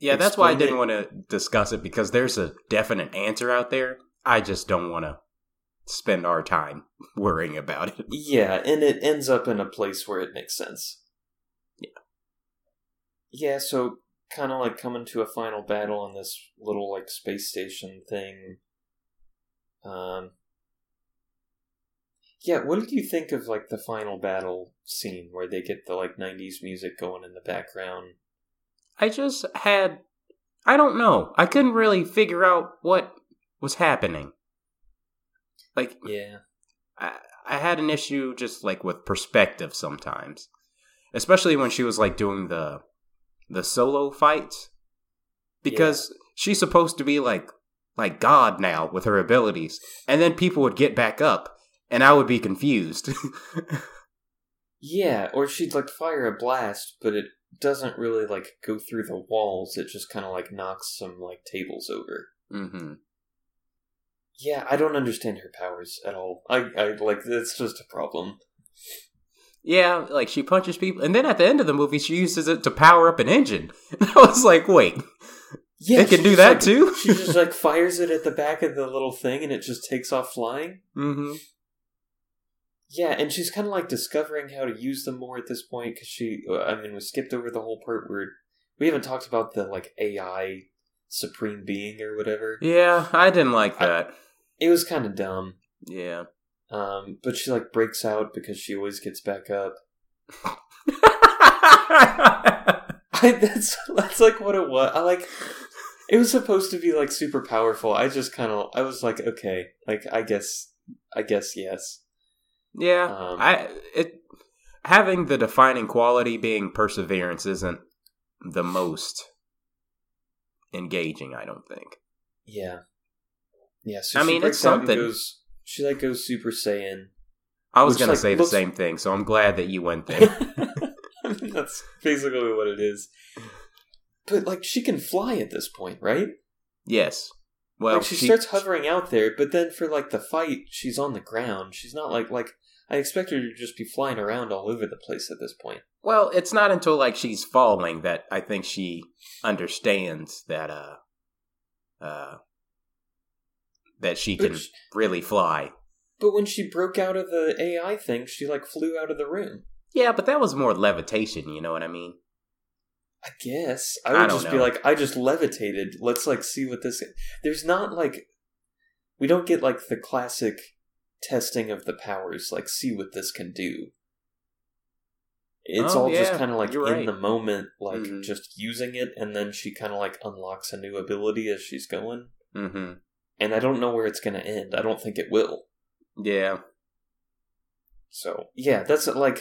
yeah. That's why I didn't it. want to discuss it because there's a definite answer out there. I just don't want to spend our time worrying about it. Yeah, and it ends up in a place where it makes sense. Yeah. Yeah, so kind of like coming to a final battle on this little like space station thing. Um Yeah, what did you think of like the final battle scene where they get the like 90s music going in the background? I just had. I don't know. I couldn't really figure out what was happening. Like, Yeah. I, I had an issue just like with perspective sometimes, especially when she was like doing the the solo fights, because she's supposed to be like like God now with her abilities, and then people would get back up, and I would be confused. Yeah, or she'd like fire a blast, but it doesn't really like go through the walls. It just kind of like knocks some like tables over. mm-hmm Yeah, I don't understand her powers at all. I, I like it's just a problem. Yeah, like she punches people, and then at the end of the movie, she uses it to power up an engine. I was like, wait, Yeah, it can do that like- too. she just like fires it at the back of the little thing, and it just takes off flying. hmm Yeah, and she's kind of like discovering how to use them more at this point because she. uh, I mean, we skipped over the whole part where we haven't talked about the like AI supreme being or whatever. Yeah, I didn't like I- that. It was kind of dumb. Yeah. Um, but she like breaks out because she always gets back up. I, that's that's like what it was. I like. It was supposed to be like super powerful. I just kind of I was like, okay, like I guess I guess yes. yeah, Um, I it having the defining quality being perseverance isn't the most engaging. I don't think. Yeah, yeah. So I she mean, it's something. Goes, she like goes Super Saiyan. I was gonna like, say looks- the same thing, so I'm glad that you went there. I mean, that's basically what it is. But like, she can fly at this point, right? yes. Well, like she, starts hovering out there, but then for like the fight, she's on the ground. She's not like like I expect her to just be flying around all over the place at this point. Well, it's not until like she's falling that I think she understands that uh uh that she But can sh- really fly. But when she broke out of the AI thing, she like flew out of the room. Yeah, but that was more levitation, you know what I mean? I guess I I would don't just be like, I just levitated. Let's like see what this. There's not like we don't get like the classic testing of the powers. Like see what this can do. It's Oh, all just kind of like in you're right. the moment, like Mhm. just using it, and then she kind of like unlocks a new ability as she's going. Mm-hmm. And I don't know where it's going to end. I don't think it will. Yeah. So yeah, that's like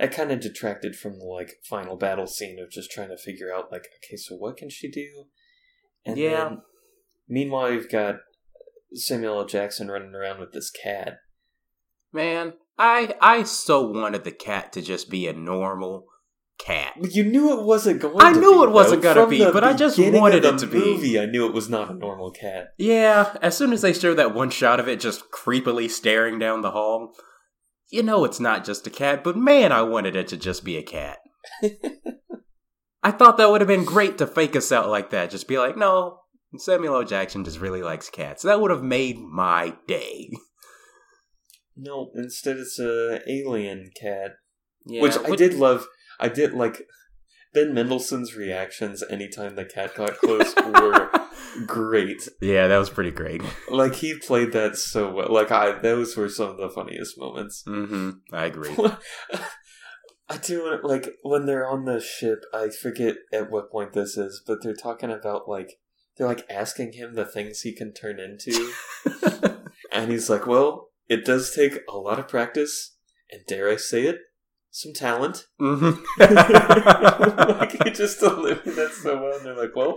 that kind of detracted from the like final battle scene of just trying to figure out like okay, so what can she do? And Yeah. then meanwhile, you've got Samuel L. Jackson running around with this cat. Man, I I so wanted the cat to just be a normal cat. But You knew it wasn't going. To be? I knew be, it wasn't gonna From be, but I just wanted it to be. movie, I knew it was not a normal cat. Yeah, as soon as they show that one shot of it just creepily staring down the hall, you know it's not just a cat, but man, I wanted it to just be a cat. I thought that would have been great to fake us out like that. Just be like, no, Samuel L. Jackson just really likes cats. That would have made my day. No, instead it's a alien cat. Yeah, which I did love. I did like Ben Mendelsohn's reactions anytime the cat got close were great. Yeah, that was pretty great. Like he played that so well. Like I, those were some of the funniest moments. hmm I agree. I do like when they're on the ship. I forget at what point this is, but they're talking about like they're like asking him the things he can turn into, and he's like, "Well, it does take a lot of practice, and dare I say it, some talent." Mm-hmm. like he just delivered that so well, and they're like, "Well,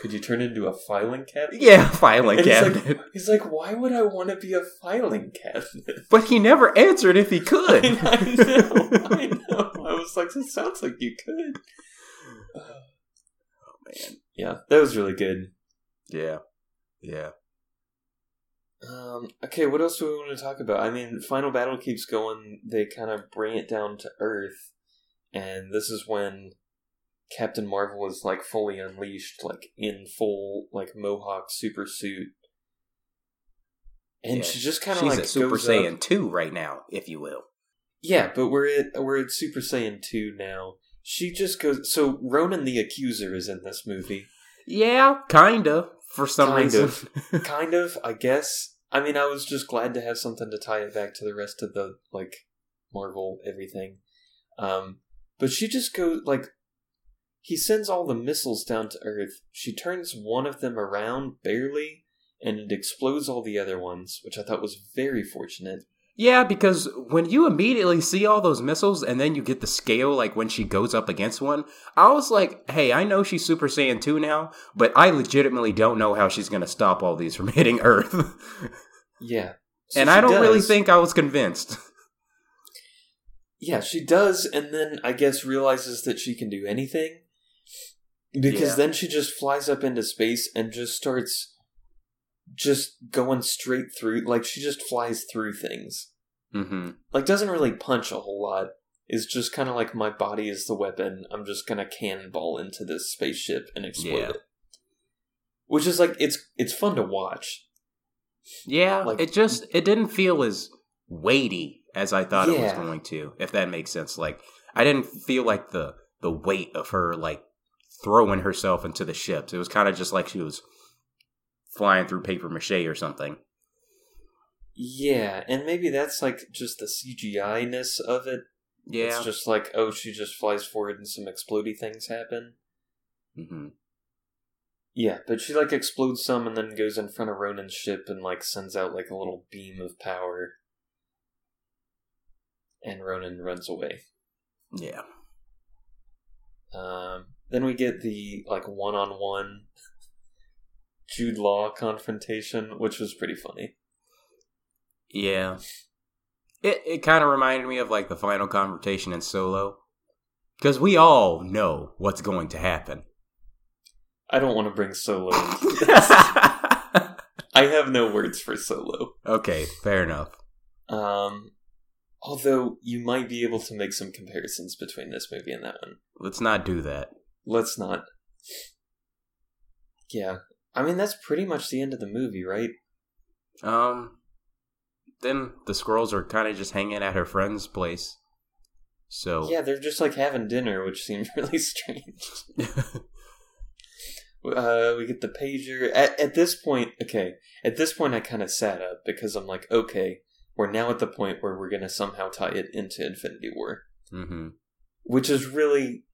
Could you turn into a filing cabinet? Yeah, filing And he's like- cabinet. He's like, why would I want to be a filing cabinet? but he never answered if he could. I know, I know. I was like, it sounds like you could. Oh man. Yeah, that was really good. Yeah. Yeah. Um, okay, what else do we want to talk about? I mean, Final Battle keeps going. They kind of bring it down to Earth, and this is when Captain Marvel is like fully unleashed, like in full like Mohawk super suit, and Yeah, she just kind of like Super Saiyan Up. 2 right now, if you will. Yeah, but we're at we're at Super Saiyan two now. She just goes. So Ronan the Accuser is in this movie. Yeah, kinda. For some Kind reason. of. kind of, I guess. I mean, I was just glad to have something to tie it back to the rest of the like Marvel everything. Um, but she just goes like he sends all the missiles down to Earth. She turns one of them around barely, and it explodes all the other ones, which I thought was very fortunate. Yeah, because when you immediately see all those missiles and then you get the scale, like when she goes up against one, I was like, hey, I know she's Super Saiyan 2 now, but I legitimately don't know how she's going to stop all these from hitting Earth. Yeah, So and I don't really think I was convinced. Yeah, she does, and then I guess realizes that she can do anything. Because Yeah. then she just flies up into space and just starts just going straight through like she just flies through things. Mm-hmm. Like doesn't really punch a whole lot. Is just kind of like my body is the weapon. I'm just gonna cannonball into this spaceship and explode Yeah. it. Which is like it's it's fun to watch. Yeah, Like- it just it didn't feel as weighty as I thought it was going to, if that makes sense. Like I didn't feel like the the weight of her like throwing herself into the ships. It was kind of just like she was flying through paper mache or something. Yeah, and maybe that's like just the CGI ness of it. Yeah. It's just like, oh, she just flies forward and some explodey things happen. hmm Yeah, but she like explodes some and then goes in front of Ronan's ship and like sends out like a little beam of power. And Ronan runs away. Yeah. Um, then we get the like one on one Jude Law confrontation, which was pretty funny. Yeah. It it kind of reminded me of like the final confrontation in Solo. Cuz we all know what's going to happen. I don't want to bring Solo into this. I have no words for Solo. okay, fair enough. Um, although you might be able to make some comparisons between this movie and that one. Let's not do that. Let's not. Yeah. I mean, that's pretty much the end of the movie, right? Um, then the Skrulls are kind of just hanging at her friend's place. So Yeah, they're just like having dinner, which seems really strange. Uh, we get the pager. At, at this point, okay, at this point, I kind of sat up because I'm like, okay, we're now at the point where we're going to somehow tie it into Infinity War. hmm which is really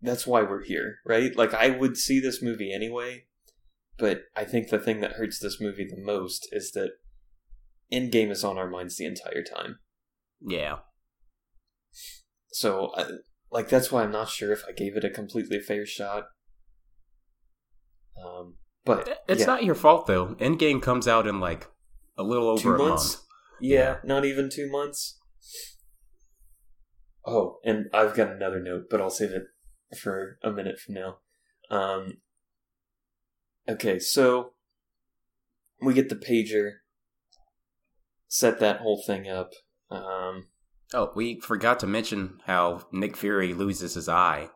that's why we're here, right? Like I would see this movie anyway, but I think the thing that hurts this movie the most is that Endgame is on our minds the entire time. yeah, So, I, like that's why I'm not sure if I gave it a completely fair shot. Um, but it's yeah, not your fault though. Endgame comes out in like a little over two a months. month. Yeah, Yeah. not even two months. Oh, and I've got another note, but I'll save it for a minute from now. Um, okay, so we get the pager, set that whole thing up. Um, Oh, we forgot to mention how Nick Fury loses his eye.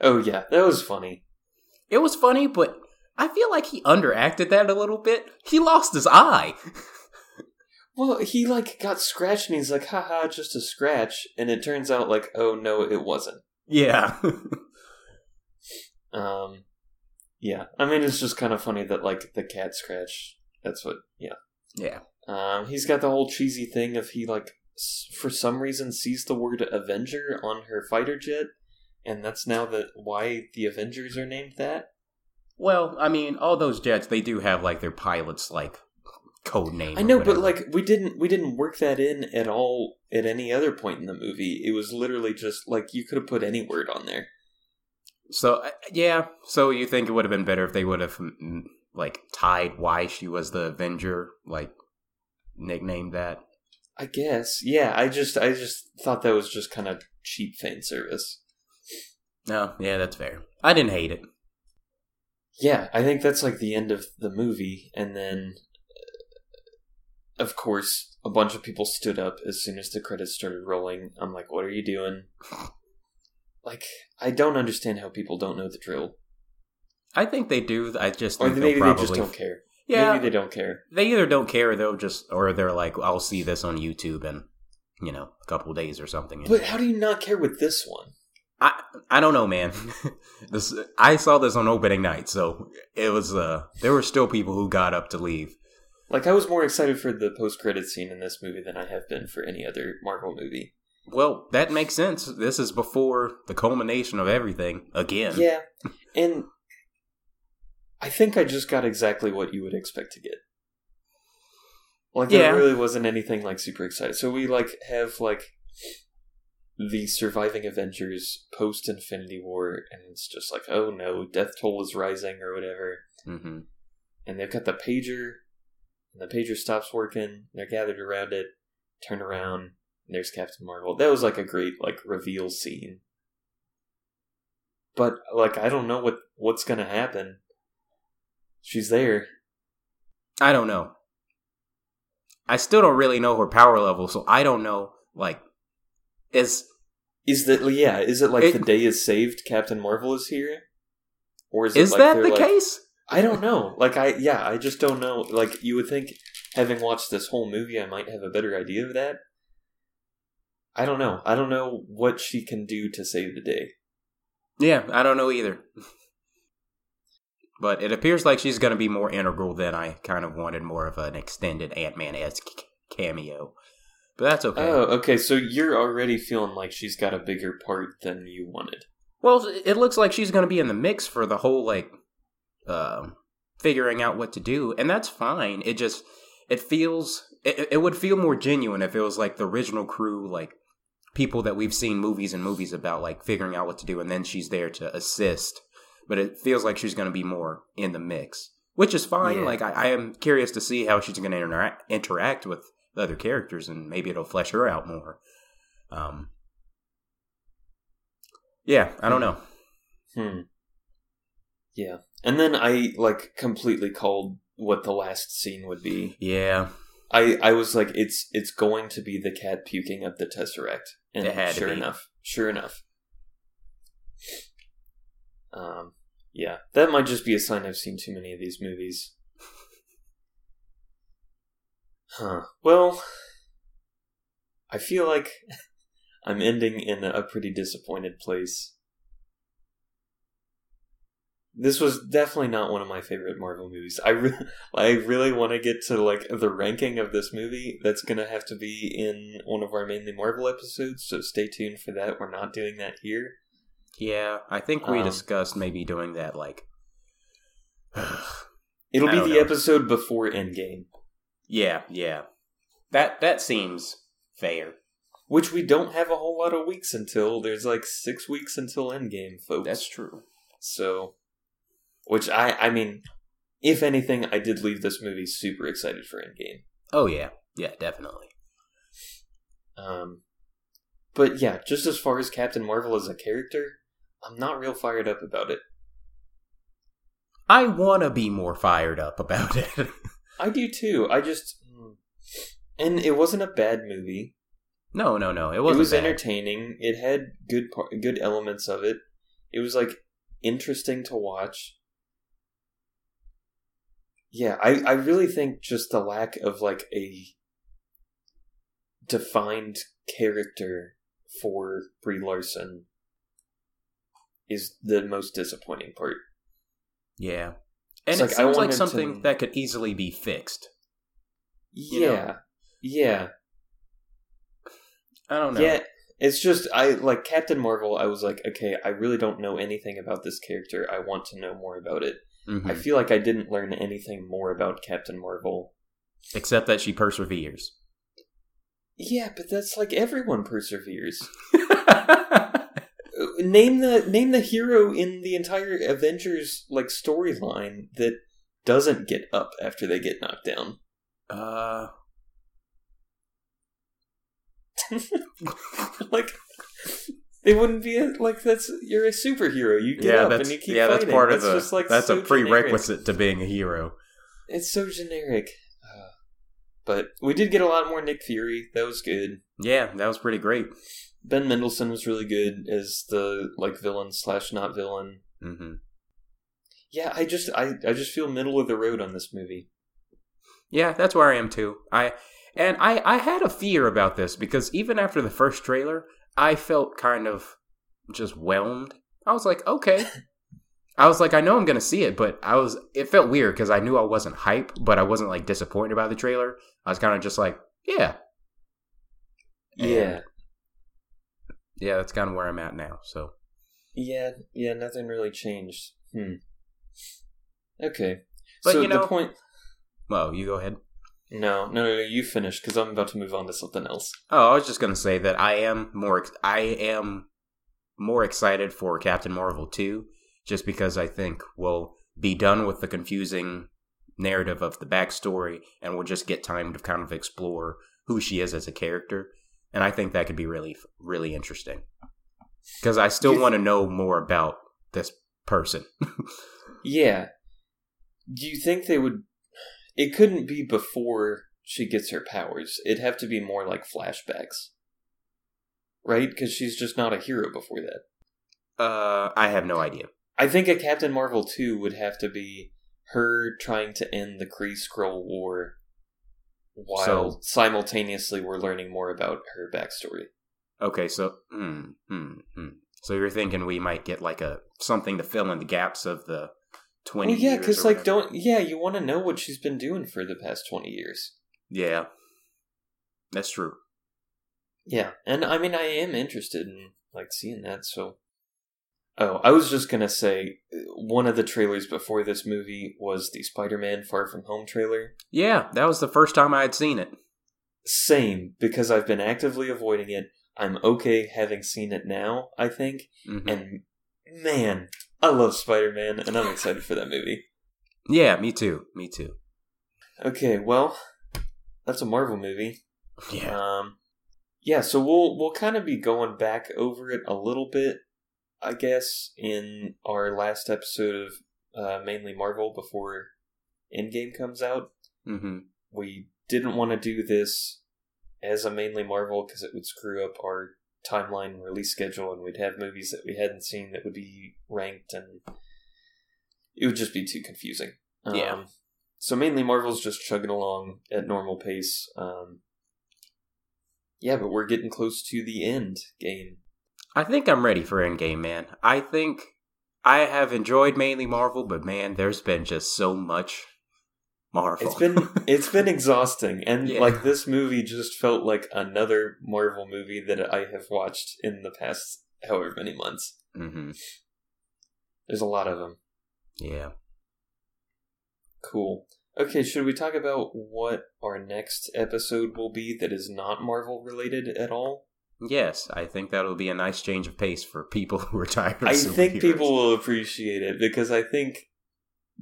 oh yeah, that was funny. It was funny, but I feel like he underacted that a little bit. He lost his eye. Well, he like got scratched, and he's like, "Haha, just a scratch," and it turns out like, "Oh no, it wasn't." yeah. Um, yeah, I mean, it's just kind of funny that like the cat scratch. That's what. Yeah. yeah. Um, he's got the whole cheesy thing of he like s- for some reason sees the word Avenger on her fighter jet, and that's now the why the Avengers are named that. Well, I mean, all those jets, they do have like their pilots like code name. I know, but like we didn't we didn't work that in at all at any other point in the movie. It was literally just like you could have put any word on there. So uh, yeah, so you think it would have been better if they would have mm, like tied why she was the Avenger, like nicknamed that. I guess. Yeah, I just I just thought that was just kind of cheap fan service. No, yeah, that's fair. I didn't hate it. Yeah, I think that's like the end of the movie, and then, uh, of course, a bunch of people stood up as soon as the credits started rolling. I'm like, "What are you doing?" Like, I don't understand how people don't know the drill, I think they do. I just or maybe probably they just don't care. Yeah, Maybe they don't care. they either don't care or they'll just or they're like, I'll see this on YouTube in you know a couple days or something. But how do you not care with this one? I I don't know, man. this I saw this on opening night, so it was uh there were still people who got up to leave. Like, I was more excited for the post-credit scene in this movie than I have been for any other Marvel movie. Well, that makes sense. This is before the culmination of everything again. Yeah, and I think I just got exactly what you would expect to get. Like Yeah. there really wasn't anything like super excited. So we like have like the surviving Avengers post Infinity War, and it's just like, oh no, death toll is rising or whatever. hmm And they've got the pager, and the pager stops working. They're gathered around it, turn around, and there's Captain Marvel. That was like a great like reveal scene. But like I don't know what what's gonna happen. She's there. I don't know. I still don't really know her power level, so I don't know. Like, is Is that yeah? Is it like It- the day is saved? Captain Marvel is here, or is, is like that the like- case? I don't know. Like I yeah, I just don't know. Like you would think, having watched this whole movie, I might have a better idea of that. I don't know. I don't know what she can do to save the day. Yeah, I don't know either. but it appears like she's going to be more integral than I kind of wanted, more of an extended Ant Man esque cameo. But that's okay. Oh, okay. So you're already feeling like she's got a bigger part than you wanted. Well, it looks like she's going to be in the mix for the whole like um figuring out what to do, and that's fine. It just it feels it, it would feel more genuine if it was like the original crew, like people that we've seen movies and movies about, like figuring out what to do, and then she's there to assist. But it feels like she's going to be more in the mix, which is fine. Yeah. Like I, I am curious to see how she's going to interact interact with other characters, and maybe it'll flesh her out more. Um, yeah, I don't know. Hmm. Yeah. And then I like completely called what the last scene would be. Yeah, I I was like, it's it's going to be the cat puking up the tesseract, and It had to sure enough, sure enough. Um, yeah, that might just be a sign I've seen too many of these movies. Huh. Well, I feel like I'm ending in a pretty disappointed place. This was definitely not one of my favorite Marvel movies. I re- I really want to get to like the ranking of this movie. That's gonna have to be in one of our mainly Marvel episodes. So stay tuned for that. We're not doing that here. yeah. I think we Um, discussed maybe doing that. Like, It'll be the know. episode before Endgame, yeah, yeah. That that seems fair. which we don't have a whole lot of weeks until. There's like six weeks until Endgame, folks. That's true. So, which I, I mean, if anything, I did leave this movie super excited for Endgame. Oh yeah, yeah, definitely. Um, but yeah, just as far as Captain Marvel as a character, I'm not real fired up about it. I want to be more fired up about it. I do too. I just, mm. and it wasn't a bad movie. no, no, no. It It, wasn't It was bad. entertaining. It had good par- good elements of it. It was like interesting to watch. Yeah, I I really think just the lack of like a defined character for Brie Larson is the most disappointing part. Yeah, and It's it like, seems like something to- that could easily be fixed. Yeah. know? Yeah. I don't know. Yeah, it's just I like Captain Marvel. I was like, okay, I really don't know anything about this character. I want to know more about it. Mhm. I feel like I didn't learn anything more about Captain Marvel. Except that she perseveres. Yeah, but that's like everyone perseveres. name the name the hero in the entire Avengers like storyline that doesn't get up after they get knocked down. Uh, like they wouldn't be a, like that's you're a superhero. You get yeah, up that's and you keep yeah, fighting. that's part of That's the. just, like, that's so a prerequisite to being a hero. It's so generic. Uh, but we did get a lot more Nick Fury. That was good. Yeah, that was pretty great. Ben Mendelsohn was really good as the like villain slash not villain. hmm Yeah, I just I, I just feel middle of the road on this movie. Yeah, that's where I am too. I and I I had a fear about this because even after the first trailer, I felt kind of just whelmed. I was like, okay. I was like, I know I'm gonna see it, but I was. It felt weird because I knew I wasn't hype, but I wasn't like disappointed about the trailer. I was kind of just like, yeah, Yeah. Yeah. That's kind of where I'm at now. So Yeah, yeah, nothing really changed. Hmm. Okay. But, so you know- the point well, you go ahead. No, no, no, no you finish because I'm about to move on to something else. Oh, I was just gonna say that I am more ex- I am more excited for Captain Marvel 2 just because I think we'll be done with the confusing narrative of the backstory and we'll just get time to kind of explore who she is as a character. And I think that could be really really interesting. Cuz I still want to know more about this person. Yeah. Do you think they would it couldn't be before she gets her powers. It'd have to be more like flashbacks. Right? Because she's just not a hero before that. uh I have no idea. I think a Captain Marvel 2 would have to be her trying to end the Kree Skrull War while So- simultaneously we're learning more about her backstory. Okay, so hmm, hmm, hmm. So you're thinking we might get like a something to fill in the gaps of the twenty? Well, yeah, because like, whatever. don't yeah, you want to know what she's been doing for the past twenty years. Yeah, that's true. Yeah, and I mean, I am interested in like seeing that. So, oh, I was just gonna say one of the trailers before this movie was the Spider-Man Far From Home trailer. Yeah, that was the first time I had seen it. Same, because I've been actively avoiding it. I'm okay having seen it now. I think, Mhm. and man, I love Spider-Man, and I'm excited for that movie. Yeah, me too. Me too. Okay, well, that's a Marvel movie. Yeah. Um, yeah, so we'll we'll kind of be going back over it a little bit, I guess, in our last episode of uh, mainly Marvel before Endgame comes out. hmm We didn't want to do this as a mainly Marvel because it would screw up our timeline and release schedule, and we'd have movies that we hadn't seen that would be ranked, and it would just be too confusing. Yeah. Um, so mainly Marvel's just chugging along at normal pace. Um, yeah, but we're getting close to the end game. I think I'm ready for Endgame, man. I think I have enjoyed mainly Marvel, but man, there's been just so much Marvel. It's been it's been exhausting, and Yeah. like this movie just felt like another Marvel movie that I have watched in the past however many months. hmm There's a lot of them. Yeah. Cool. Okay, should we talk about what our next episode will be that is not Marvel related at all? Yes, I think that'll be a nice change of pace for people who are tired of I think people will appreciate it because I think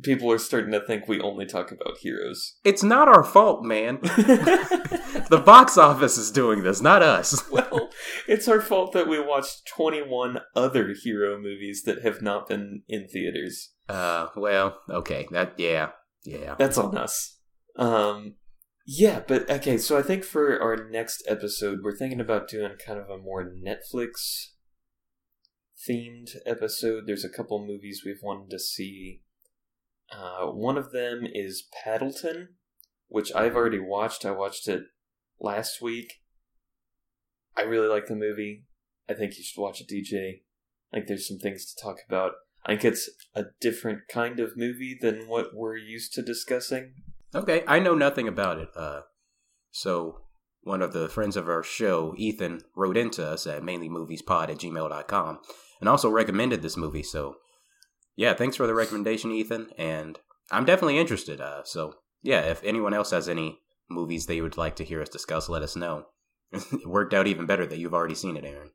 people are starting to think we only talk about heroes. It's not our fault, man. the box office is doing this, not us. well, it's our fault that we watched 21 other hero movies that have not been in theaters. Uh, well, okay, that yeah, yeah. That's on us. Um, yeah, but okay, so I think for our next episode, we're thinking about doing kind of a more Netflix themed episode. There's a couple movies we've wanted to see. Uh, one of them is Paddleton, which I've already watched. I watched it last week. I really like the movie. I think you should watch it, DJ. I think there's some things to talk about. I think it's a different kind of movie than what we're used to discussing. Okay, I know nothing about it. Uh, so one of the friends of our show, Ethan, wrote into us at mainlymoviespod at gmail.com and also recommended this movie. So yeah, thanks for the recommendation, Ethan. And I'm definitely interested. Uh, so yeah, if anyone else has any movies they would like to hear us discuss, let us know. it worked out even better that you've already seen it, Aaron.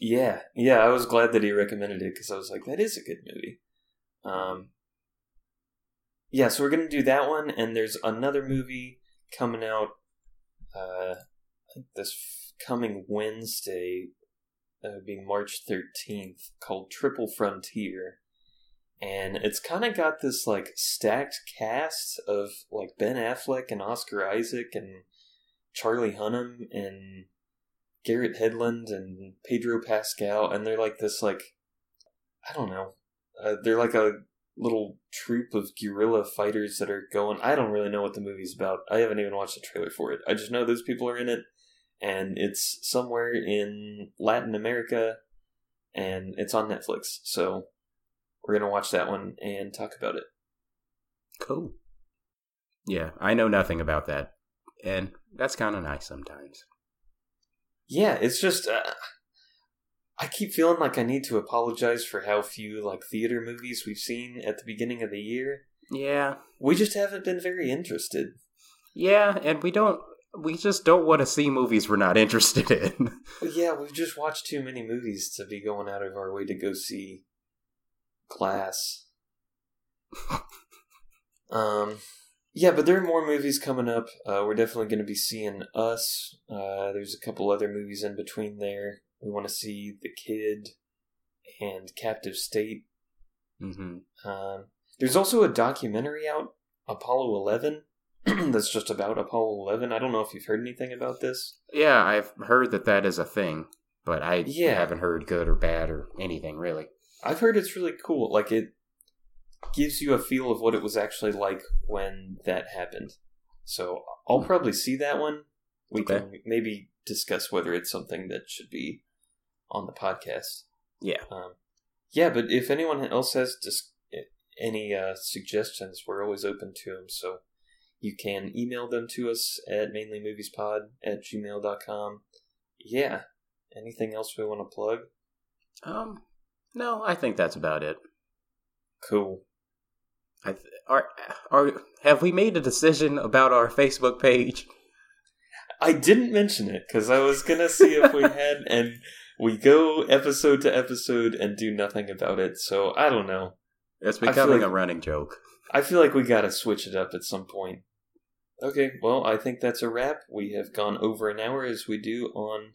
Yeah, yeah, I was glad that he recommended it because I was like, that is a good movie. Um, yeah, so we're gonna do that one, and there's another movie coming out uh, this coming Wednesday. That would be March thirteenth, called Triple Frontier, and it's kind of got this like stacked cast of like Ben Affleck and Oscar Isaac and Charlie Hunnam and Garrett Hedlund and Pedro Pascal, and they're like this like I don't know, uh, they're like a little troop of guerrilla fighters that are going. I don't really know what the movie's about. I haven't even watched the trailer for it. I just know those people are in it, and it's somewhere in Latin America, and it's on Netflix. So we're gonna watch that one and talk about it. Cool. Yeah, I know nothing about that, and that's kind of nice sometimes. Yeah, it's just uh, I keep feeling like I need to apologize for how few like theater movies we've seen at the beginning of the year. Yeah, We just haven't been very interested. yeah, and we don't. We just don't want to see movies we're not interested in. Yeah, we've just watched too many movies to be going out of our way to go see Glass. um, yeah, but there are more movies coming up. Uh, we're definitely going to be seeing Us. Uh, there's a couple other movies in between there. We want to see The Kid and Captive State. hmm Um, there's also a documentary out, Apollo 11, that's just about Apollo 11. I don't know if you've heard anything about this. Yeah, I've heard that that is a thing, but I Yeah. haven't heard good or bad or anything really. I've heard it's really cool. Like it gives you a feel of what it was actually like when that happened. So I'll Hmm. probably see that one. We Okay. can maybe discuss whether it's something that should be on the podcast. Yeah. Um, yeah, but if anyone else has dis- any uh, suggestions, we're always open to them. So you can email them to us at mainlymoviespod at gmail.com. Yeah. Anything else we want to plug? Um, no, I think that's about it. Cool. I th- are are have we made a decision about our Facebook page? I didn't mention it because I was gonna see if we had, and we go episode to episode and do nothing about it. So I don't know. It's becoming like- a running joke. I feel like we gotta switch it up at some point. Okay, well, I think that's a wrap. We have gone over an hour as we do on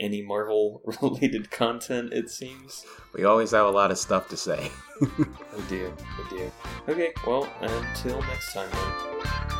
any Marvel related content, it seems. We always have a lot of stuff to say. We do, we do. Okay, well, until next time then.